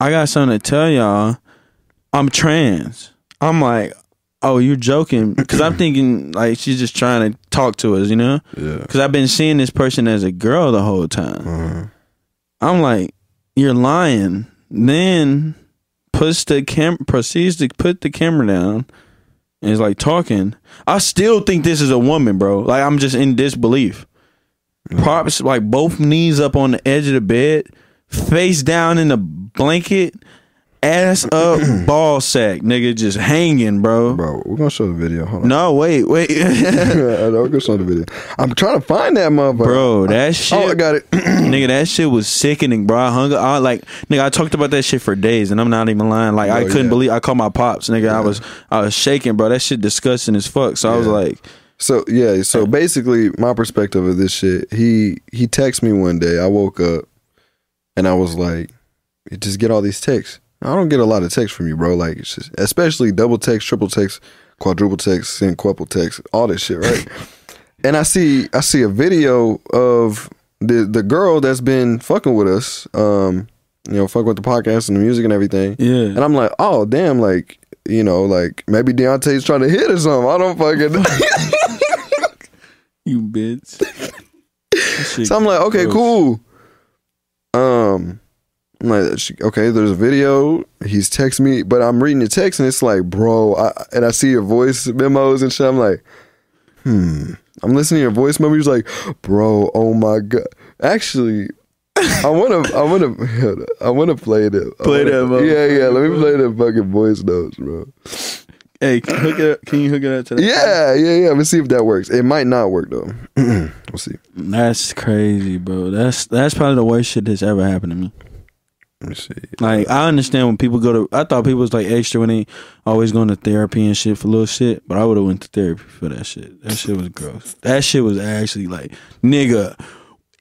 I got something to tell y'all. I'm trans. I'm like, oh, you're joking because I'm thinking like she's just trying to talk to us, you know? Yeah. Because I've been seeing this person as a girl the whole time. Uh-huh. I'm like, you're lying. Then puts the cam proceeds to put the camera down and is like talking. I still think this is a woman, bro. Like I'm just in disbelief. Props like both knees up on the edge of the bed, face down in the blanket, ass up, ball sack, nigga, just hanging, bro. Bro, we're gonna show the video. Hold on. No, wait, wait, I know, we're gonna show the video. I'm trying to find that motherfucker. bro. That shit, Oh, I got it. nigga, that shit was sickening, bro. I hung, I like, nigga, I talked about that shit for days, and I'm not even lying. Like, I Oh, couldn't yeah. believe I called my pops, nigga. I was, I was shaking, bro. That shit disgusting as fuck. So I was like, So yeah, so basically my perspective of this shit, he he texted me one day. I woke up and I was like, just get all these texts. I don't get a lot of texts from you, bro. Like it's just, especially double text, triple text, quadruple text, quintuple text, all this shit, right? and I see I see a video of the the girl that's been fucking with us, um, you know, fuck with the podcast and the music and everything. yeah, And I'm like, oh damn, like you know, like maybe Deontay's trying to hit or something. I don't fucking. you bitch. So I'm like, okay, gross. cool. Um, I'm like, okay, there's a video. He's texting me, but I'm reading the text and it's like, bro, I, and I see your voice memos and shit. I'm like, hmm. I'm listening to your voice memo. He's like, bro, oh my god. Actually, I wanna, I wanna, I wanna play that. I Play wanna- that motherfucker, Yeah, yeah. Let me play the fucking voice notes, bro. Hey, can, you hook it up, can you hook it up to that? Yeah, yeah, yeah. Let's see if that works. It might not work though. we'll see. That's crazy, bro. That's that's probably the worst shit that's ever happened to me. See. Like I understand when people go to. I thought people was like extra when they always going to therapy and shit for little shit, but I would have went to therapy for that shit. That shit was gross. That shit was actually like nigga.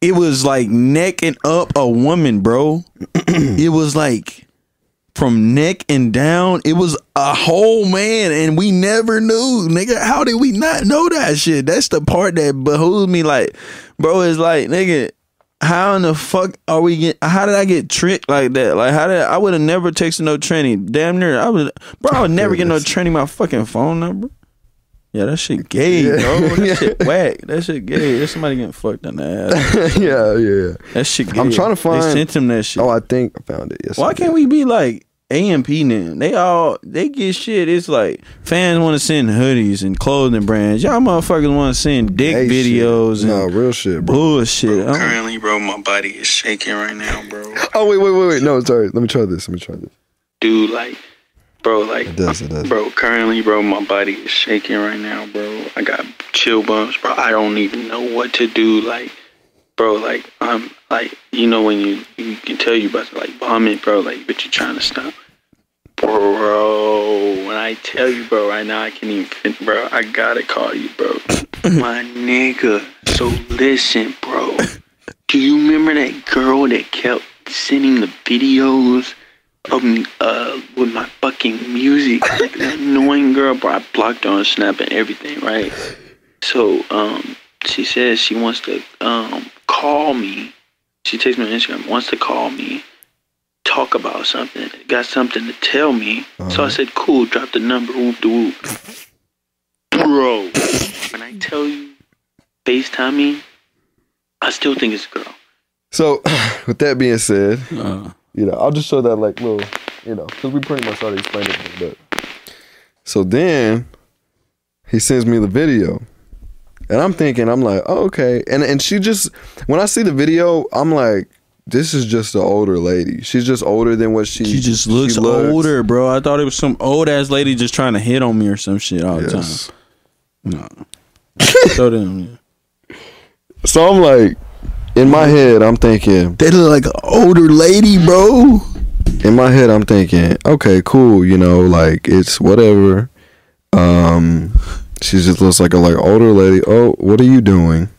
It was like necking up a woman, bro. it was like from neck and down. It was a whole man, and we never knew, nigga. How did we not know that shit? That's the part that behooves me. Like, bro, it's like, nigga, how in the fuck are we get? How did I get tricked like that? Like, how did I would have never texted no tranny? Damn near, I would, bro. I would never get no tranny my fucking phone number. Yeah, that shit gay, bro. That Yeah. shit whack. That shit gay. There's somebody getting fucked in the ass. yeah, yeah, yeah. That shit. Gay. I'm trying to find- They sent him that shit. Oh, I think I found it. Yes. Why can't we be like AMP now? They all they get shit. It's like fans want to send hoodies and clothing brands. Y'all motherfuckers want to send dick Hey, shit. videos No, and real shit, bro. bullshit. I'm- Currently, bro, my body is shaking right now, bro. Oh wait, wait, wait, wait. No, sorry. Let me try this. Let me try this. Dude, like, bro, like, It does. It does. bro, currently, bro, my body is shaking right now, bro. I got chill bumps, bro. I don't even know what to do. Like, bro, like, I'm like, you know, when you you can tell you about to like vomit, bro, like, but you're trying to stop. Bro, when I tell you, bro, right now I can't even, fin- bro. I gotta call you, bro. My nigga. So listen, bro. Do you remember that girl that kept sending the videos of me uh with my fucking music? Like, that annoying girl, bro. I blocked her on Snap and everything, right? So um, she says she wants to um call me. She takes me on Instagram. Wants to call me, talk about something. Got something to tell me. So I said, "Cool." Drop the number. Whoop the whoop. Bro, when I tell you, FaceTime me, I still think it's a girl. So, with that being said, uh, you know, I'll just show that like little, you know, because we pretty much already explained it. But so then he sends me the video, and I'm thinking, I'm like, oh, okay, and and she just when I see the video, I'm like, this is just an older lady. She's just older than what she. she just looks, older, bro. I thought it was some old ass lady just trying to hit on me or some shit all the time. No, them. yeah. So I'm like, in my head, I'm thinking, They look like an older lady, bro. in my head, I'm thinking, okay, cool, you know, like it's whatever. Um, she just looks like a like older lady. Oh, what are you doing?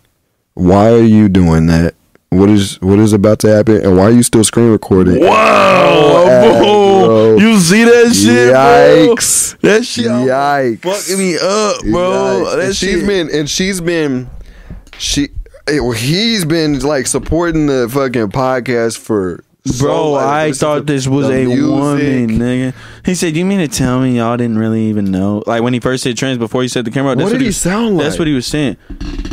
Why are you doing that? What is what is about to happen? And why are you still screen recording? Wow, ass, bro. bro. You see that shit, bro? Yikes! That shit Yikes! fucking me up, bro. Yikes. That and she's shit. been and she's been she. well, He's been like supporting the fucking podcast for so, Bro, like, I thought to this was a music. woman, nigga. He said, "You mean to tell me y'all didn't really even know?" Like when he first said trans before he said the camera. That's What did he was- sound That's what he was saying.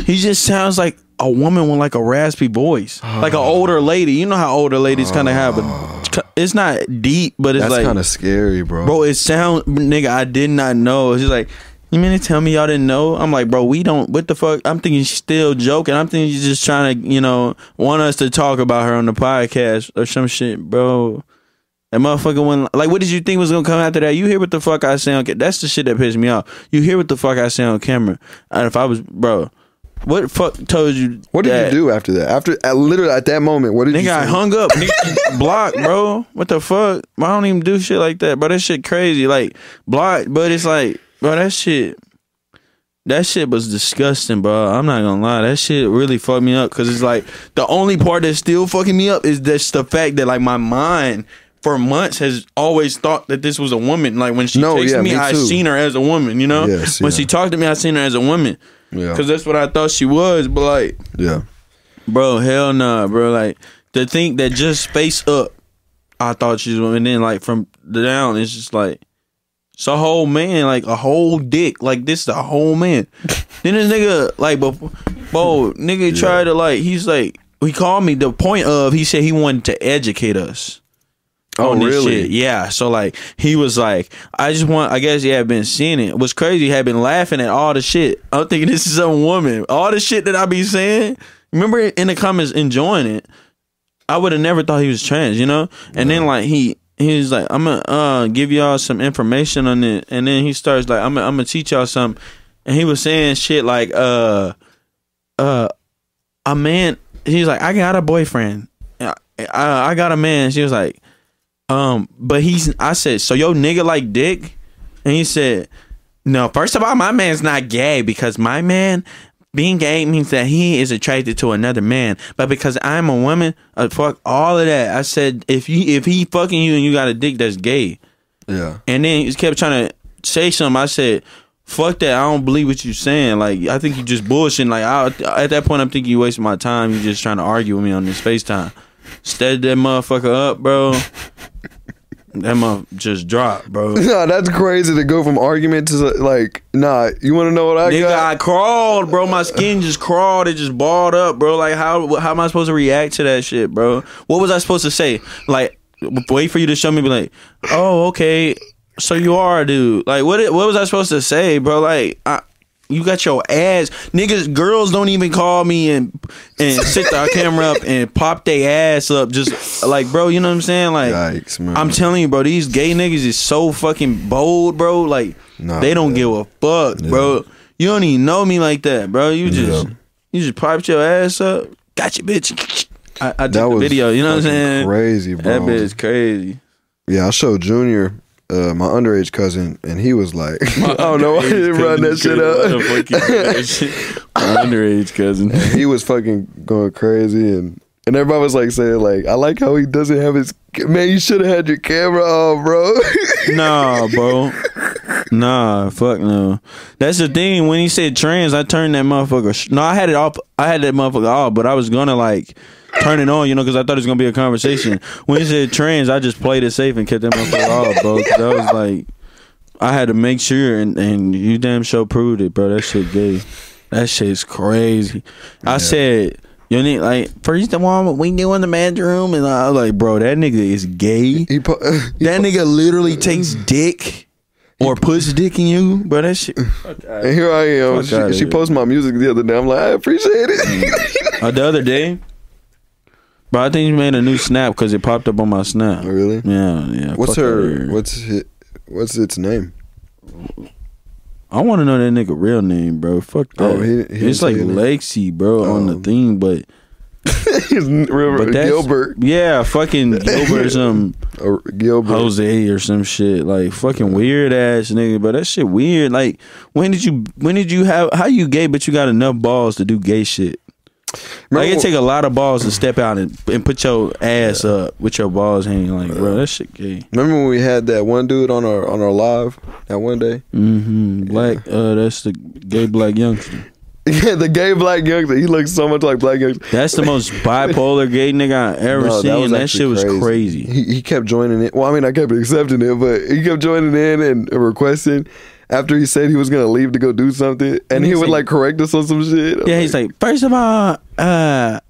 He just sounds like a woman with like a raspy voice, like an ah. older lady. You know how older ladies kind of have, but ah. it's not deep, but it's That's like, kind of scary, bro. bro, it sound nigga. I did not know. It's just like. You mean to tell me y'all didn't know? I'm like, bro, we don't. What the fuck? I'm thinking she's still joking. I'm thinking she's just trying to, you know, want us to talk about her on the podcast or some shit, bro. That motherfucker went like, what did you think was gonna come after that? You hear what the fuck I say on camera? That's the shit that pissed me off. You hear what the fuck I say on camera? And if I was, bro, what the fuck told you? what did that? you do after that? After at, literally at that moment, what did you? Nigga, I hung up, nigga, block, bro. What the fuck? I don't even do shit like that, bro. That shit crazy, like block. But it's like, bro, that shit, that shit was disgusting, bro. I'm not gonna lie, that shit really fucked me up because it's like the only part that's still fucking me up is just the fact that like my mind. For months has always thought that this was a woman. Like when she No, texted yeah, me, me I seen her as a woman. You know, Yes, when yeah. she talked to me, I seen her as a woman. Yeah. Cause that's what I thought she was. But like, Yeah. Bro, hell nah, bro. Like to think that just face up, I thought she was, and then like from the down, it's just like it's a whole man, like a whole dick, like this is a whole man. then this nigga, like, before, bro, nigga tried to like, he's like, he called me. The point of he said he wanted to educate us. Oh, on this really? shit. Yeah. So like he was like, I just want I guess he had been seeing it. Was crazy, he had been laughing at all the shit. I'm thinking this is some woman. All the shit that I be saying. Remember in the comments enjoying it. I would have never thought he was trans, you know? And then like he he was like, I'm gonna uh, give y'all some information on it. And then he starts like, I'm gonna, I'm gonna teach y'all something. And he was saying shit like, uh, uh, a man. He's like, I got a boyfriend. I, I, I got a man. She was like, um, but he's. I said, so yo nigga like dick, and he said, no. First of all, my man's not gay because my man. Being gay means that he is attracted to another man, but because I'm a woman, uh, fuck all of that. I said if you if he fucking you and you got a dick that's gay, Yeah. and then he kept trying to say something. I said, "Fuck that! I don't believe what you're saying. Like, I think you just bullshitting. Like, I, at that point, I'm thinking you wasting my time. You're just trying to argue with me on this FaceTime. Steady that motherfucker up, bro. That mother just dropped, bro. Nah, that's crazy to go from argument to like, nah. You want to know what I Nigga, I crawled, bro. My skin just crawled. It just balled up, bro. Like, how how am I supposed to react to that shit, bro? What was I supposed to say? Like, wait for you to show me, be like, oh, okay, so you are a dude. Like, what what was I supposed to say, bro? Like, I, you got your ass, niggas. Girls don't even call me and and sit the camera up and pop their ass up, just like, bro. You know what I'm saying? Like, Yikes. I'm telling you, bro. These gay niggas is so fucking bold, bro. Like, Nah, they don't give a fuck, bro. You don't even know me like that, bro. You just Yeah. you just popped your ass up. Got you, bitch. I, I took That the video. You know what I'm saying? crazy, bro. That bitch crazy. Yeah, I showed Junior, uh, my underage cousin, and he was like, I don't know why he didn't run that shit up. My underage cousin. he was fucking going crazy, and and everybody was like saying like, I like how he doesn't have his man. You should have had your camera on, bro. nah, bro. Nah, fuck no. That's the thing. When he said trans, I turned that motherfucker. sh- No, I had it off. I had that motherfucker off, but I was gonna like turn it on, you know, because I thought it was gonna be a conversation. When he said trans, I just played it safe and kept that motherfucker off, bro. 'cause I was like, I had to make sure, and and you damn sure proved it, bro. That shit gay. That shit's crazy. I said. You need like first of all we knew in the bedroom and I was like, bro, that nigga is gay. he, po- he That nigga literally takes dick or puts dick in you, bro. That shit. And here I am. Fuck She, she posted my music the other day. I'm like, I appreciate it. Uh, the other day, bro, I think you made a new snap because it popped up on my snap. Oh, really? Yeah, yeah. What's fuck her? What's it? What's its name? I want to know that nigga real name, bro. Fuck oh, that. Oh, he- he it's like. Lexi, bro, on the Oh. thing, but His real but Gilbert. Yeah, fucking Gilbert or some Gilbert. Jose or some shit. Like fucking weird ass nigga. But that shit weird. Like when did you? When did you have? How you gay? But you got enough balls to do gay shit. Like Remember- it take a lot of balls to step out and, and put your ass up with your balls hanging. Like, bro, that shit gay. Remember when we had that one dude on our on our live that one day? Mm-hmm. Black, uh, that's the gay black youngster. Yeah, the gay black youngster. He looks so much like black youngster. That's the most bipolar gay nigga I ever No, seen. That, actually shit was crazy. He, he kept joining it. Well, I mean, I kept accepting it, but he kept joining in and requesting after he said he was gonna leave to go do something, and he would like- correct us on some shit. I'm Yeah, he's like, first of all, uh,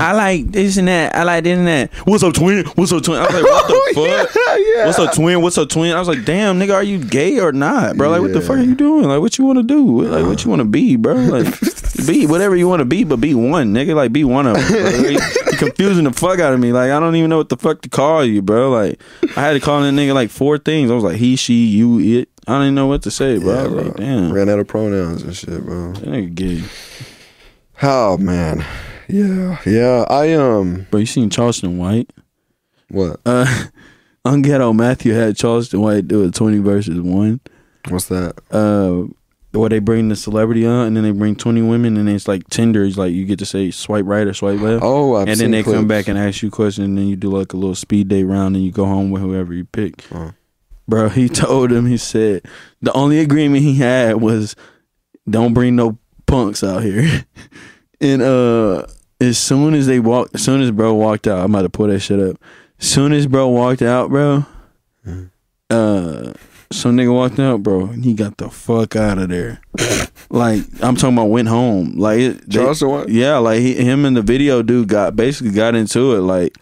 I like this and that. I like this and that. What's up, twin? What's up, twin? I was like, what the Oh, fuck? yeah, yeah. What's up, twin? What's up, twin? I was like, damn, nigga, are you gay or not, bro? Like, what the fuck are you doing? Like, what you want to do? Like, what you want to be, bro? Like, be whatever you want to be, but be one, nigga. Like, be one of them. Bro. Like, you confusing the fuck out of me. Like, I don't even know what the fuck to call you, bro. Like, I had to call that nigga like four things. I was like, he, she, you, it. I don't even know what to say, bro. Yeah, bro. like, damn, Ran out of pronouns and shit, bro. that nigga gay. Oh man, yeah, yeah. I um, Bro, you seen Charleston White? what? Uh, on Ghetto, Matthew had Charleston White do a 20 versus 1. What's that? Uh, where they bring the celebrity on and then they bring 20 women and it's like Tinder. It's like you get to say swipe right or swipe left. Oh, I've and then they come back and ask you questions and then you do like a little speed date round and you go home with whoever you pick. Bro, he told him, he said, the only agreement he had was don't bring no punks out here. and uh as soon as they walked, as soon as bro walked out, I'm about to pull that shit up. As soon as bro walked out, bro, Mm-hmm. uh, some nigga walked out, bro, and he got the fuck out of there. like I'm talking about went home. Like it, they- Charleston White? yeah, like he, him and the video dude got basically got into it, like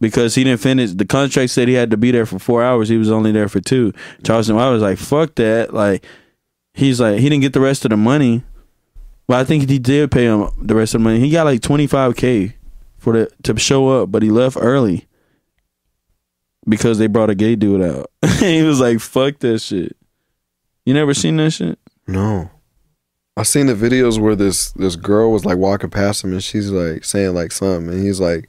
because he didn't finish. The contract said he had to be there for four hours. He was only there for two. Charleston White was like, "Fuck that!" Like he's like he didn't get the rest of the money, but I think he did pay him the rest of the money. He got like twenty five k for the to show up, but he left early because they brought a gay dude out. he was like, "Fuck that shit." You never seen that shit? No. I seen the videos where this this girl was like walking past him and she's like saying like something and he's like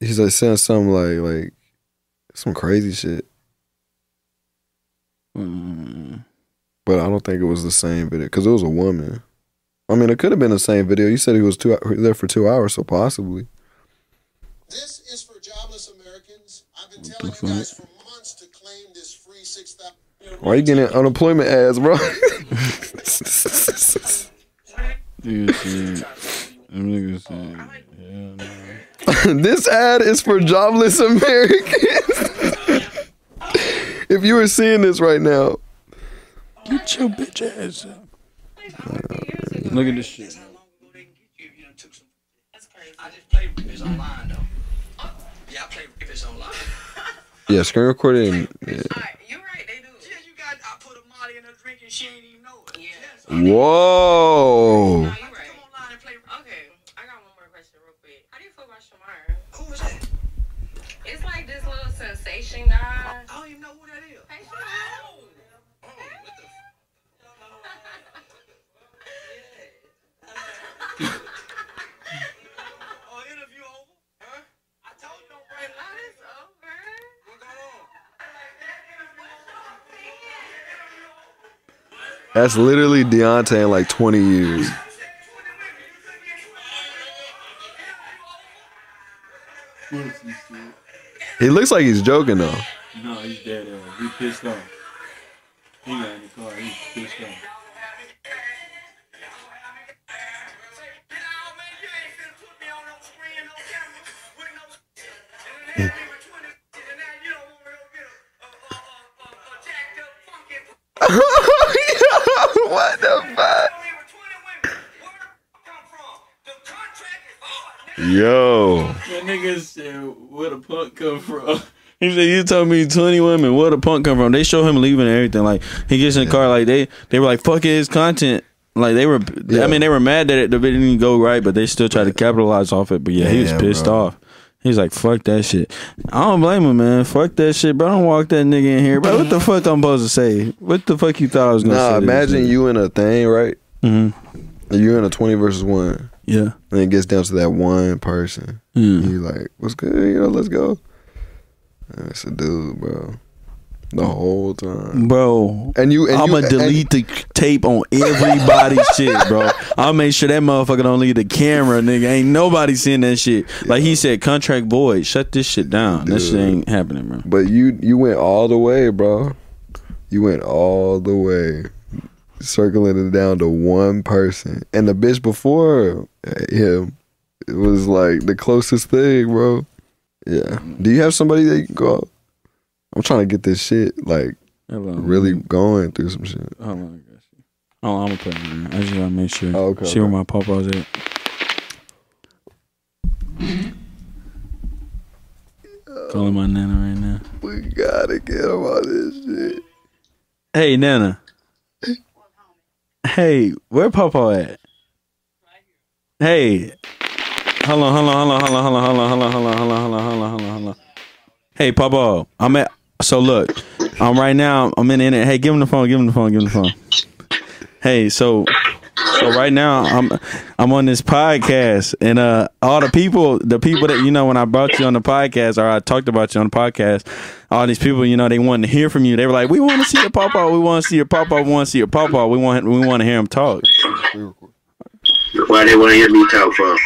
he's like saying something like like some crazy shit. Mm. But I don't think it was the same video because it was a woman. I mean, it could have been the same video. You said he was two there for two hours, so possibly. This is for jobless Americans. I've been telling you guys for months to claim this free six thousand. Why are you getting unemployment ads, bro? Nigga said, them niggas said, yeah, no. this ad is for jobless Americans. if you were seeing this right now, Get your bitch ass up. Look at this shit. I just play Rivers online though. Yeah, I play Rivers online. yeah, screen recording. Yeah. You're That's literally Deontay in like 20 years. He looks like he's joking though. No, he's dead ass. He pissed off. He got in the car. He's pissed off. Yo. That nigga said, where the punk come from? He said, you told me 20 women. Where the punk come from? They show him leaving and everything. Like, he gets in the car, like, they they were like, fuck his content. Like, they were, Yeah. I mean, they were mad that it, didn't go right, but they still tried to capitalize off it. But yeah, he was Yeah, pissed bro. off. He's like, fuck that shit. I don't blame him, man. Fuck that shit, bro. Don't walk that nigga in here. Bro, what the fuck I'm supposed to say? What the fuck you thought I was going to say? Nah, to this imagine you in a thing, right? Mhm. You're in a 20 versus 1. Yeah. And it gets down to that one person. Mm. And you like, what's good? You know, let's go. And it's a dude, bro. The whole time. Bro, And you, and I'ma delete the tape on everybody's shit, bro. I'll make sure that motherfucker don't leave the camera, nigga. Ain't nobody seeing that shit. Like he said, contract void. Shut this shit down. That shit ain't happening, bro. But you, you went all the way, bro. You went all the way. Circling it down to one person, and the bitch before him, it was like the closest thing, bro. Yeah. Do you have somebody that you can call? I'm trying to get this shit like really going through some shit. Hold on, I got you. Oh, I'm it in there. I just gotta make sure. Oh, okay, See where my papa's at. Calling my nana right now. We gotta get him on this shit. Hey, nana. Hey, where pawpaw at? Hey. Hold on, hold on, hold on, hold on, hold on, hold on, hold on, hold on, hold on, hold on, hold on, hold on. Hey, pawpaw. I'm at. So look, I'm right now. I'm in it. Hey, give him the phone. Give him the phone. Give him the phone. Hey, so so right now I'm I'm on this podcast and uh all the people the people that you know when I brought you on the podcast or I talked about you on the podcast all these people you know they wanted to hear from you. They were like we want to see your papa we want to see your papa we want to see your papa we want we want to hear him talk. Why they want to hear me talk for?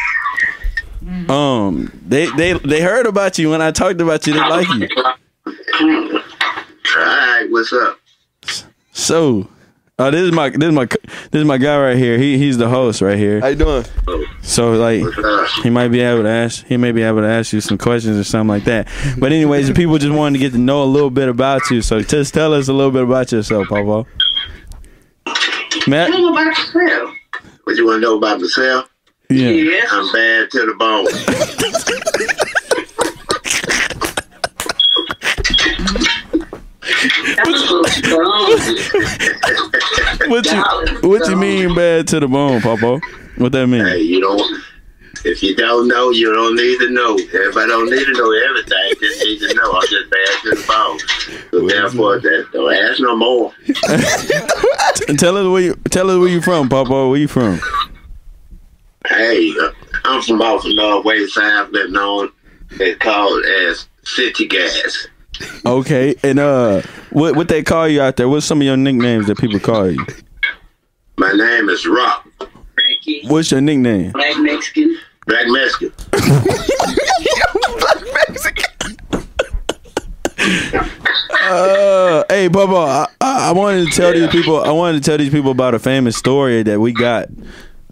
um they they they heard about you when I talked about you. They like you. All right, what's up? so uh this is my this is my this is my guy right here he he's the host right here How you doing? So like he might be able to ask he may be able to ask you some questions or something like that. But anyways, the people just wanted to get to know a little bit about you. So just tell us a little bit about yourself, Papa. Matt, Tell 'em about yourself. What you want to know about myself? yeah. I'm bad to the bone. What you what you mean bad to the bone, Papa? What that Hey, mean? you don't. If you don't know, you don't need to know. Everybody don't need to know everything. Just need to know. I'm just bad to the bone. So therefore, that, don't ask no more. tell us where you tell us where you from, Papa. Where you from? Hey, I'm from off the Northway side, but known it's called as City Gas. Okay, and uh, what what they call you out there? What's some of your nicknames that people call you? My name is Roc. What's your nickname? Black Mexican. Black Mexican. Black Uh, hey, Bubba, I, I I wanted to tell these people. I wanted to tell these people about a famous story that we got.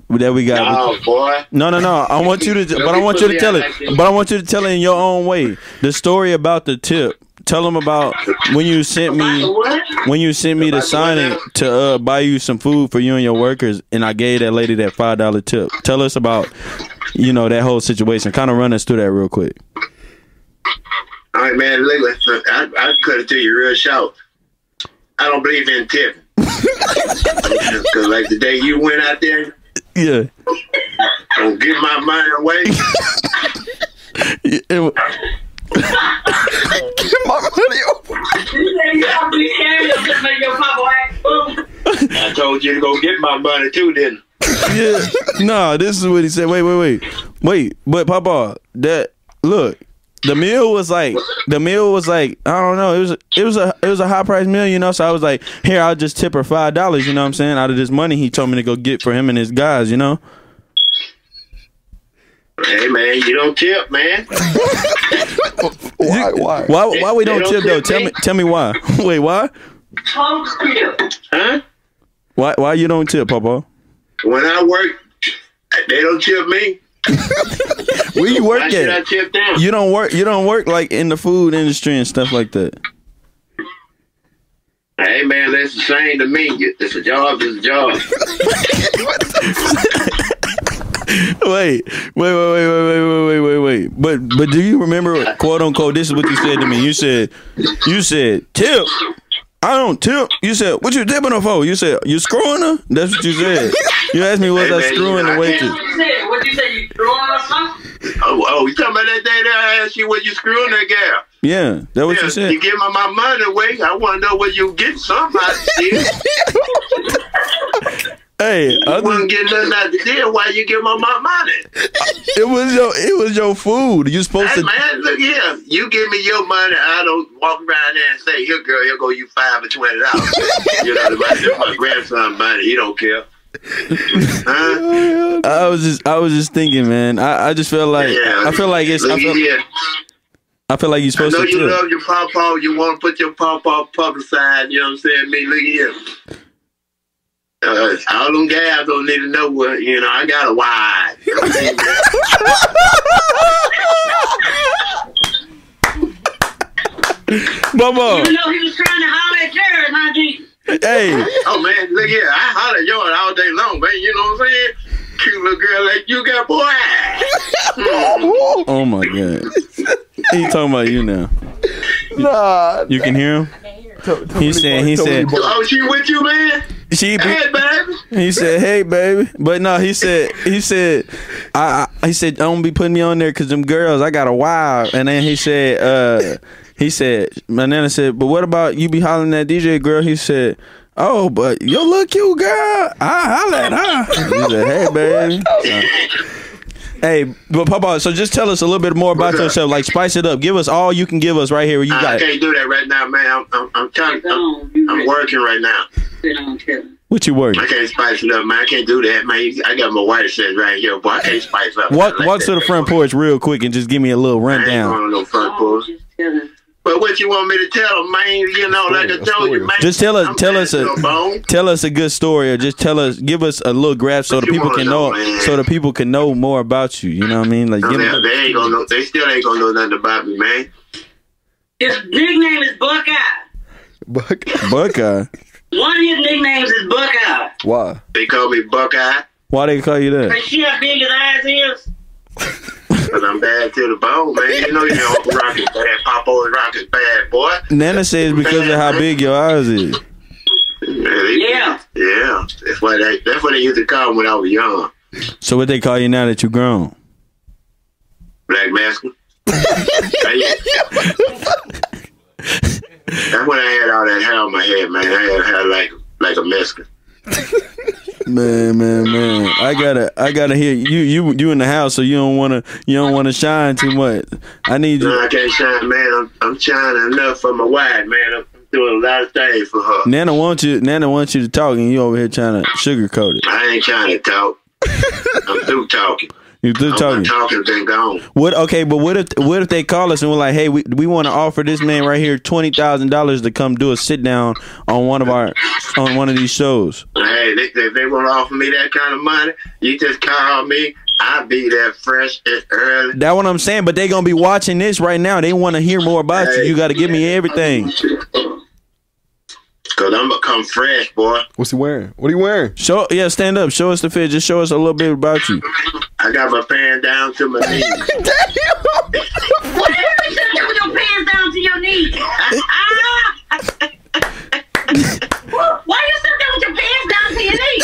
That we got. Oh, boy. No, no, no. I want you to, but I want you to tell it. But I want you to tell it in your own way. The story about the tip. Tell them about when you sent me when you sent me the signing to uh, buy you some food for you and your workers, and I gave that lady that five dollar tip. Tell us about you know that whole situation. Kind of run us through that real quick. All right, man. Listen, I, I cut it to you real short. I don't believe in tipping. Because, like, the day you went out there, Yeah. don't give my money away. It- My money over. I told you to go get my money, too, didn't yeah. No, this is what he said. Wait, wait, wait, wait. But Papa, that look, the meal was like the meal was like I don't know. It was it was a it was a high price meal, you know. So I was like, here, I'll just tip her five dollars. You know what I'm saying? Out of this money, he told me to go get for him and his guys. You know. Hey, man, you don't tip, man. Why? Why? Why why we don't They tip don't though? tip Tell me? me tell me why. wait, why? Huh? Why why you don't tip, Papa? When I work, they don't tip me. Where you work Why should I at? tip them? You don't work. You don't work like in the food industry and stuff like that. Hey, man, that's the same to me. It's a job, it's a job. Wait, wait, wait, wait, wait, wait, wait, wait, wait, wait. But but do you remember quote unquote? This is what you said to me. You said you said tip. I don't tip. You said what you tipping her for? You said you screwing her. That's what you said. You asked me was Hey, I man, screwing I the waitress? can't- What you say? You throwing or something? Oh, oh, you talking about that day that I asked you what you screwing that girl? Yeah, that what Yeah, you said. You give me my money away. I want to know where you get something out of this. Hey, You other, wouldn't get nothing out of the deal. Why you give my money? it was your it was your food. You supposed Hey, to. man, look here. You give me your money. I don't walk around there and say, here, girl, here go you five or twenty dollars. you know, that's my, my grandson money. He don't care. Huh? I was just I was just thinking, man. I, I just feel like Yeah, I feel like it's I feel, here. I feel like you're I supposed know to you tip. love your pawpaw. You want to put your pawpaw publicized. You know what I'm saying? Me, look at here. Cause all them guys don't need to know what you know. I got a wide. Bubba. You know he was trying to holler at Jared, huh, G? Hey. Oh man, look here. I holler at yours all day long, man. You know what I'm saying? Cute little girl like you got boy. Oh my god. He talking about you now. Nah. You can hear him? He said he said Oh, she with you, man? She Hey, baby. he said, "Hey, baby," but no, he said, he said, I, I he said, "Don't be putting me on there because them girls, I got a wild." And then he said, uh, he said, my nana said, "But what about you be hollering at DJ girl?" He said, "Oh, but you look cute, girl. I holler at her." He said, "Hey, baby." Hey, but Papa, so just tell us a little bit more about What's yourself. Like, spice it up. Give us all you can give us right here. Where you I got I can't do that right now, man. I'm, I'm, I'm trying. I'm, I'm working right now. what you working? I can't spice it up, man. I can't do that, man. I got my wife shit right here, boy. I can't spice up. Walk, like walk to the front porch real quick and just give me a little I ain't rundown. going to no front porch. But what you want me to tell them, man? You know, like I told you, man. Just tell us, I'm tell us to a, tell us a good story, or just tell us, give us a little graph so What the people can know, know, so the people can know more about you. You know what I mean? Like, No, give they, me, they ain't gonna know. They still ain't gonna know nothing about me, man. His nickname is Buckeye. Buck. Buckeye. One of his nicknames is Buckeye. Why? They call me Buckeye Why they call you that? But see how big his eyes is? Because I'm bad to the bone, man. You know, you know, Uncle Roc is bad. Papa Roc is bad, boy. Nana says because of how big your eyes is. Yeah, Yeah. yeah. That's what they. That's what they used to call me when I was young. So what they call you now that you grown? Black Master. That's when I had all that hair on my head, man. I had hair like like a Mexican. Man, man, man. I gotta, I gotta hear you. You, you in the house, so you don't wanna, you don't wanna shine too much. I need No, you. I can't shine, man. I'm, I'm shining enough for my wife, man. I'm doing a lot of things for her. Nana wants you. Nana wants you to talk, and you over here trying to sugarcoat it. I ain't trying to talk. I'm through talking. You through I'm talking? talking been gone. What? Okay, but what if what if they call us and we're like, hey, we we want to offer this man right here twenty thousand dollars to come do a sit down on one of our on one of these shows. Hey, they, if they want to offer me that kind of money, you just call me. I'll be there fresh and early. That's what I'm saying. But they're gonna be watching this right now. They want to hear more about you. You got to give me everything. Cause I'm gonna come fresh, boy. What's he wearing? What are you wearing? Show yeah, stand up. Show us the fit. Just show us a little bit about you. I got my pants down to my knees. Whatever you sit there with your pants down to your knees. Ah. Why you sit there with your pants down to your knees?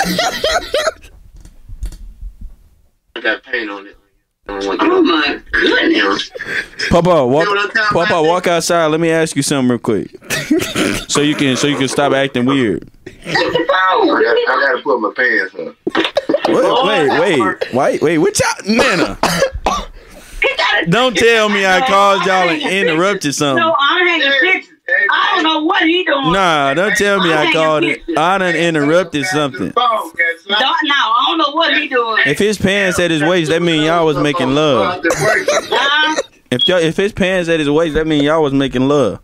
I got paint on it. I Oh my goodness. Papa, walk. You know what I'm talking Papa, walk outside. Let me ask you something real quick. so you can so you can stop acting weird. Get the phone. I, got, I gotta put my pants up. Wait, oh, wait, wait, wait, wait. What y'all, Nana? Don't tell me I No, called y'all and interrupted something. No, I'm hanging pictures. I don't know what he doing. Nah, don't tell me I I'm called it. I done interrupted something. Don't, no, I don't know what he doing. If his pants at his waist, that mean y'all was making love. If y'all, if his pants at his waist, that mean y'all was making love.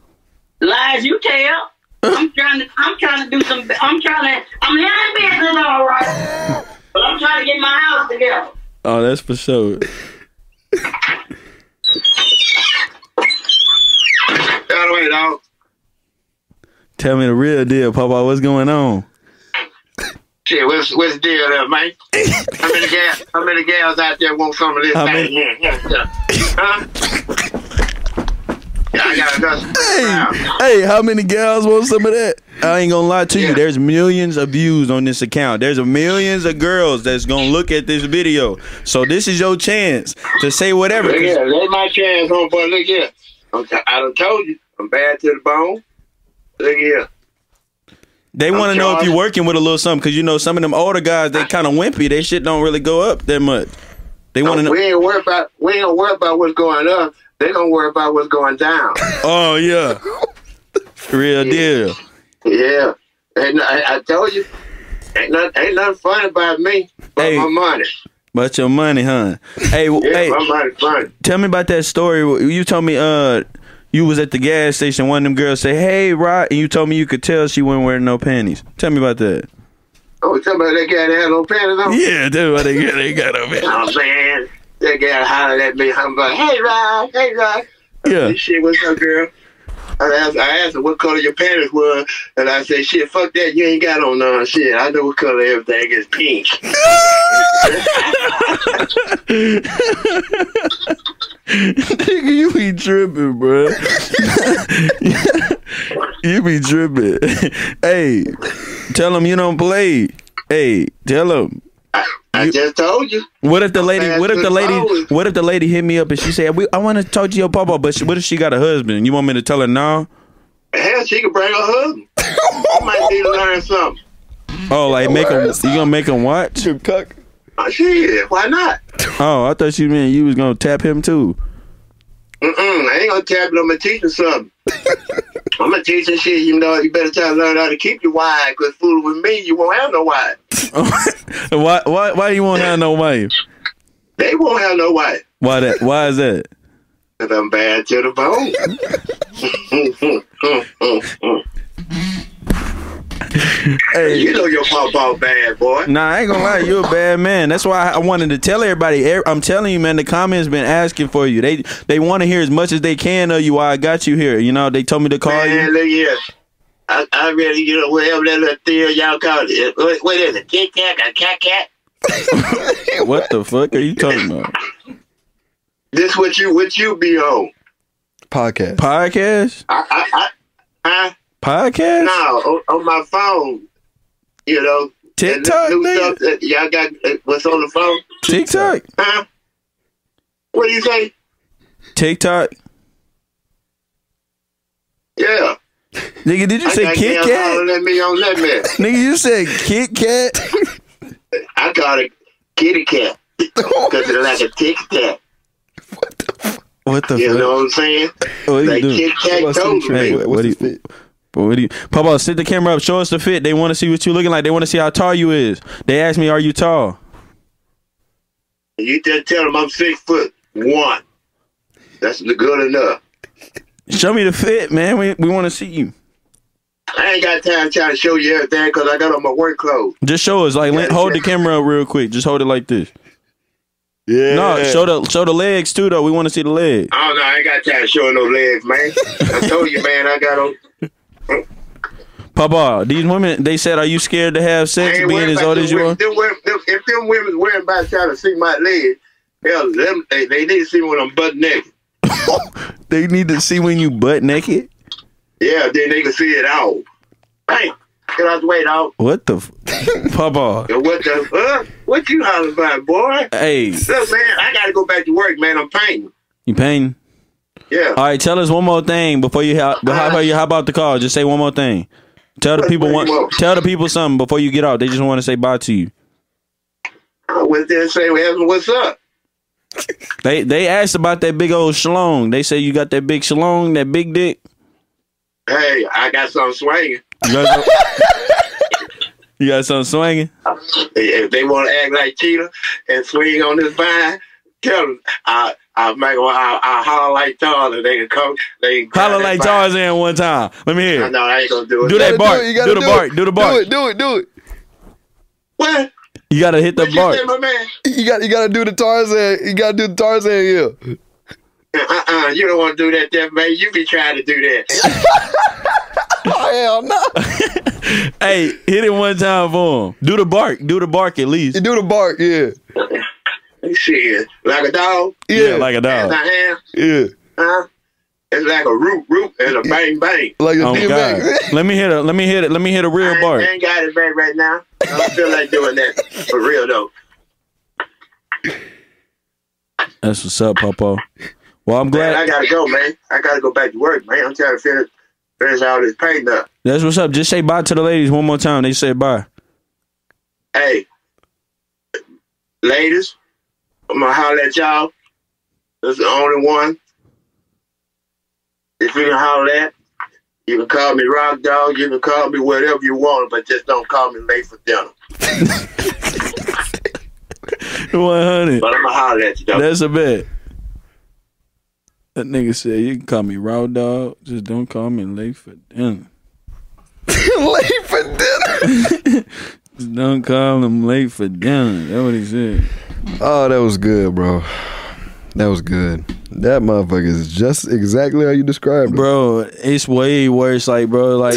Lies you tell. I'm trying to. I'm trying to do some. I'm trying to. I'm handling business all right, but I'm trying to get my house together. Oh, that's for sure. Out of the way, dog. Tell me the real deal, Papa. What's going on? Shit, what's what's the deal there, man? How many gals? How many gals out there want some of this How thing? many- Yeah, yeah, yeah. Huh? Yeah, I got enough. Hey, hey, how many gals want some of that? I ain't gonna lie to you. There's millions of views on this account. There's a millions of girls that's gonna look at this video. So this is your chance to say whatever. Here, let my chance, homeboy. Look here. I'm t- I done told you, I'm bad to the bone. Look here. They want to know if you're working with a little something because you know some of them older guys they kind of wimpy. They shit don't really go up that much. They want to know. We ain't worry about we ain't worry about what's going up. They gonna worry about what's going down. Oh yeah, real deal. yeah. And I, I told you, ain't nothing, ain't nothing funny about me but Hey. my money. But your money, huh? Hey, Yeah, hey, my money funny. tell me about that story. You told me uh you was at the gas station. One of them girls say, "Hey, Rod," and you told me you could tell she wasn't wearing no panties. Tell me about that. Oh, talking about that guy that had no panties on? Yeah, that's what they got. They got over You know what I'm saying? That guy hollered at me. I'm like, hey, Rod, hey, Rod. Yeah. This shit, what's up, girl? I asked, I asked her what color your panties were, and I said, shit, fuck that, you ain't got on none. Shit, I know what color everything is pink. Nigga, you be tripping, bro. you be tripping. hey, tell him you don't play. Hey, tell him. I just told you. What if the lady? What if the lady? always. What if the lady hit me up and she said, "We, I want to talk to your papa," but she, what if she got a husband? You want me to tell her no? Hell, she could bring her husband. I might need to learn something. Oh, like make him? You gonna make him watch? Cuck. Uh, shit, why not? Oh, I thought you meant you was gonna tap him too. Mm-mm, I ain't gonna tap it. I'm gonna teach you something. I'm gonna teach you shit. You know, you better try to learn how to keep your wife. Cause fooling with me, you won't have no wife. why? Why? Why you won't have no wife? They won't have no wife. Why that? Why is that? Cause I'm bad to the bone. Hey, you know your papa bad boy. Nah, I ain't gonna lie, you a bad man. That's why I wanted to tell everybody. Er- I'm telling you, man, the comments been asking for you. They they want to hear as much as they can of you. Why I got you here. You know, they told me to call Man, you. look here. I, I really, you know, whatever that little theory y'all call it. What, what is it? Kit Kat? A cat cat? What the fuck are you talking about? This what you what you be on? Podcast. Podcast? I, I, I, huh? Podcast? No, on, on my phone. You know. TikTok, and this new nigga? stuff that y'all got. uh, What's on the phone? TikTok? Huh? What do you say? TikTok? Yeah. Nigga, did you I say got Kit Kat? hollering at me on that mess. Nigga, you said Kit Kat? I call it kitty cat because it's like a tic tac. What the You fuck? know what I'm saying? What are you like doing? Kit Kat told Hey, me. what do you? But what do you? Papa, sit the camera up. Show us the fit. They want to see what you're looking like. They want to see how tall you is. They asked me, "Are you tall?" You just tell them I'm six foot one. That's good enough. Show me the fit, man. We we want to see you. I ain't got time trying to show you everything because I got on my work clothes. Just show us. Like, let- hold the camera up real quick. Just hold it like this. Yeah. No, show the show the legs too, though. We want to see the legs. I don't know. I ain't got time showing no legs, man. I told you, man. I got on. Papa, these women. They said, "Are you scared to have sex, being as old as you women. are?" Them women, them, if them women worrying about trying to see my leg, hell, them, they, they need to see when I'm butt naked. They need to see when you butt naked. Yeah, then they can see it all. Bam! Get out the way, dog. What the, f- Papa? What the? Uh, what you hollering about, boy? Hey, Look, man, I gotta go back to work, man. I'm painting. you painting? Yeah. All right, tell us one more thing before you how about you hop out the car. Just say one more thing. Tell the people one. Tell the people something before you get out. They just want to say bye to you. I went there and say, what's up? They they asked about that big old shalong. They say you got that big shalong, that big dick. Hey, I got something swinging. You got, some- you got something swinging. If they want to act like cheetah and swing on this vine, tell them I I make them I, I holler like Tarzan. They can come. They can Holler that like vine. Tarzan one time. Let me hear. I it. know I ain't gonna do it. Do that bark. do it, you gotta Do the do bark. Do the bark. Do it, do it, do it. What? You gotta hit the What you bark. say, my man? You got you gotta do the Tarzan. You gotta do the Tarzan, yeah. Uh-uh, you don't want to do that, there, man. You be trying to do that. Oh hell no. Hey, hit it one time for him. Do the bark. Do the bark at least. You do the bark, yeah. Shit, like a dog. Yeah. like a Yes, dog. I am. Yeah. Huh? It's like a root, root, and a bang, bang. Like a Oh God. DMX. let me hit it. Let me hit it. Let me hit a real bar. I ain't got it back right now. I don't feel like doing that for real though. That's what's up, Popo. Well, I'm Man, I gotta go, man. I gotta go back to work, man. I'm trying to finish finish all this paint up. That's what's up. Just say bye to the ladies one more time. They said bye. Hey, ladies, I'm gonna holler at y'all. That's the only one. If you can holler at, you can call me Rock Dog. You can call me whatever you want, but just don't call me late for dinner. 100. But I'm gonna holler at you though. That's a bet. That nigga said you can call me raw dog. Just don't call me late for dinner. Late for dinner. just Don't call him late for dinner. That's what he said. Oh, that was good, bro. That was good. That motherfucker is just exactly how you described it. Bro, it's way worse. Like, bro, like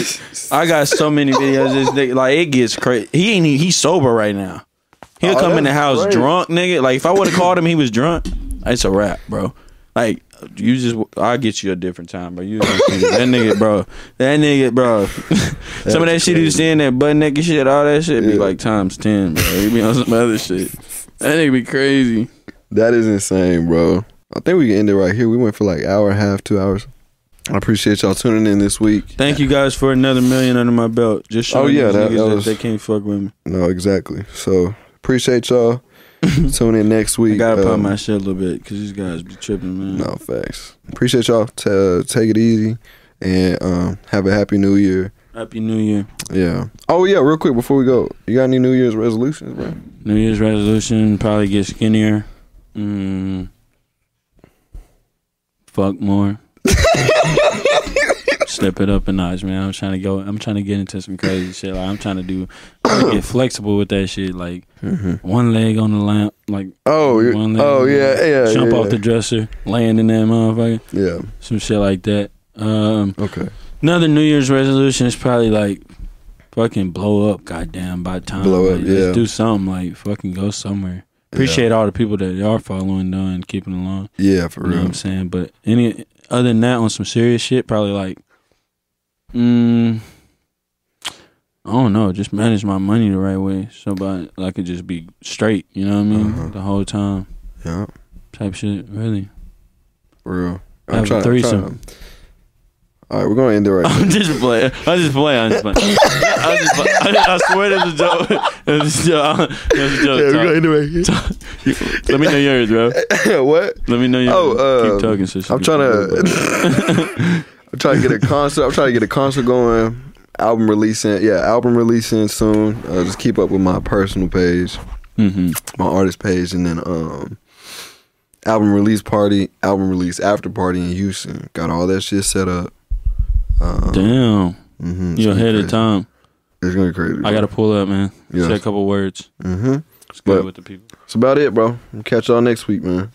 I got so many videos. This nigga, like it gets crazy. He ain't. even- He's sober right now. He'll Oh, come in the house great. drunk, nigga. Like if I would have called him, he was drunk. It's a wrap, bro. Like you just, I'll get you a different time, bro. You that nigga, bro. That nigga, bro. some of that shit he was saying, that butt naked shit, all that shit, be like times ten, bro. He be on some other shit. That nigga be crazy. That is insane, bro. I think we can end it right here. We went for like hour and a half, two hours. I appreciate y'all tuning in this week. Thank you guys for another million under my belt. Just showing Oh, yeah, that- niggas that that they can't fuck with me. No, exactly. So appreciate y'all. Tune in next week. I gotta pop Um, my shit a little bit because these guys be tripping, man. No facts. Appreciate y'all. T- uh, take it easy and um, have a happy New Year. Happy New Year. Yeah. Oh yeah. Real quick before we go, you got any New Year's resolutions, bro? New Year's resolution probably get skinnier. Mm, fuck more. Step it up a notch, man. I'm trying to go. I'm trying to get into some crazy shit. Like I'm trying to do, get flexible with that shit. Like one leg on the lamp, like Oh, one leg. oh, yeah, yeah, Jump yeah, off yeah. the dresser, land in that motherfucker. Yeah. Some shit like that. Um, Okay. Another New Year's resolution is probably like fucking blow up, goddamn, by time. Blow up, like, yeah. Just do something like fucking go somewhere. Appreciate all the people that are following though and keeping along. Yeah, for You know real. what I'm saying? But any other than that, on some serious shit, probably like, mm, I don't know, just manage my money the right way, so I could just be straight. You know what I mean? Uh-huh. The whole time, Yeah. type shit. Really, For real. Have a threesome. All right, we're gonna end it right. I'm just playing. I'm just play. I just play. I just play. I, I swear that's a joke. That's a joke. That's a joke. yeah, we're gonna end it right here. Let me know yours, bro. what? Let me know yours. Oh, uh, keep talking. So she I'm trying to. I'm trying to get a concert. I'm trying to get a concert going. Album releasing. Yeah, album releasing soon. Uh, just keep up with my personal page, Mhm. my artist page, and then um, album release party, album release after party in Houston. Got all that shit set up. Um, Damn, mhm, You're ahead of time. It's gonna be crazy. I gotta pull up, man. Yeah. Say a couple words. Mm-hmm. It's good But- with the people. That's about it, bro. We'll catch y'all next week, man.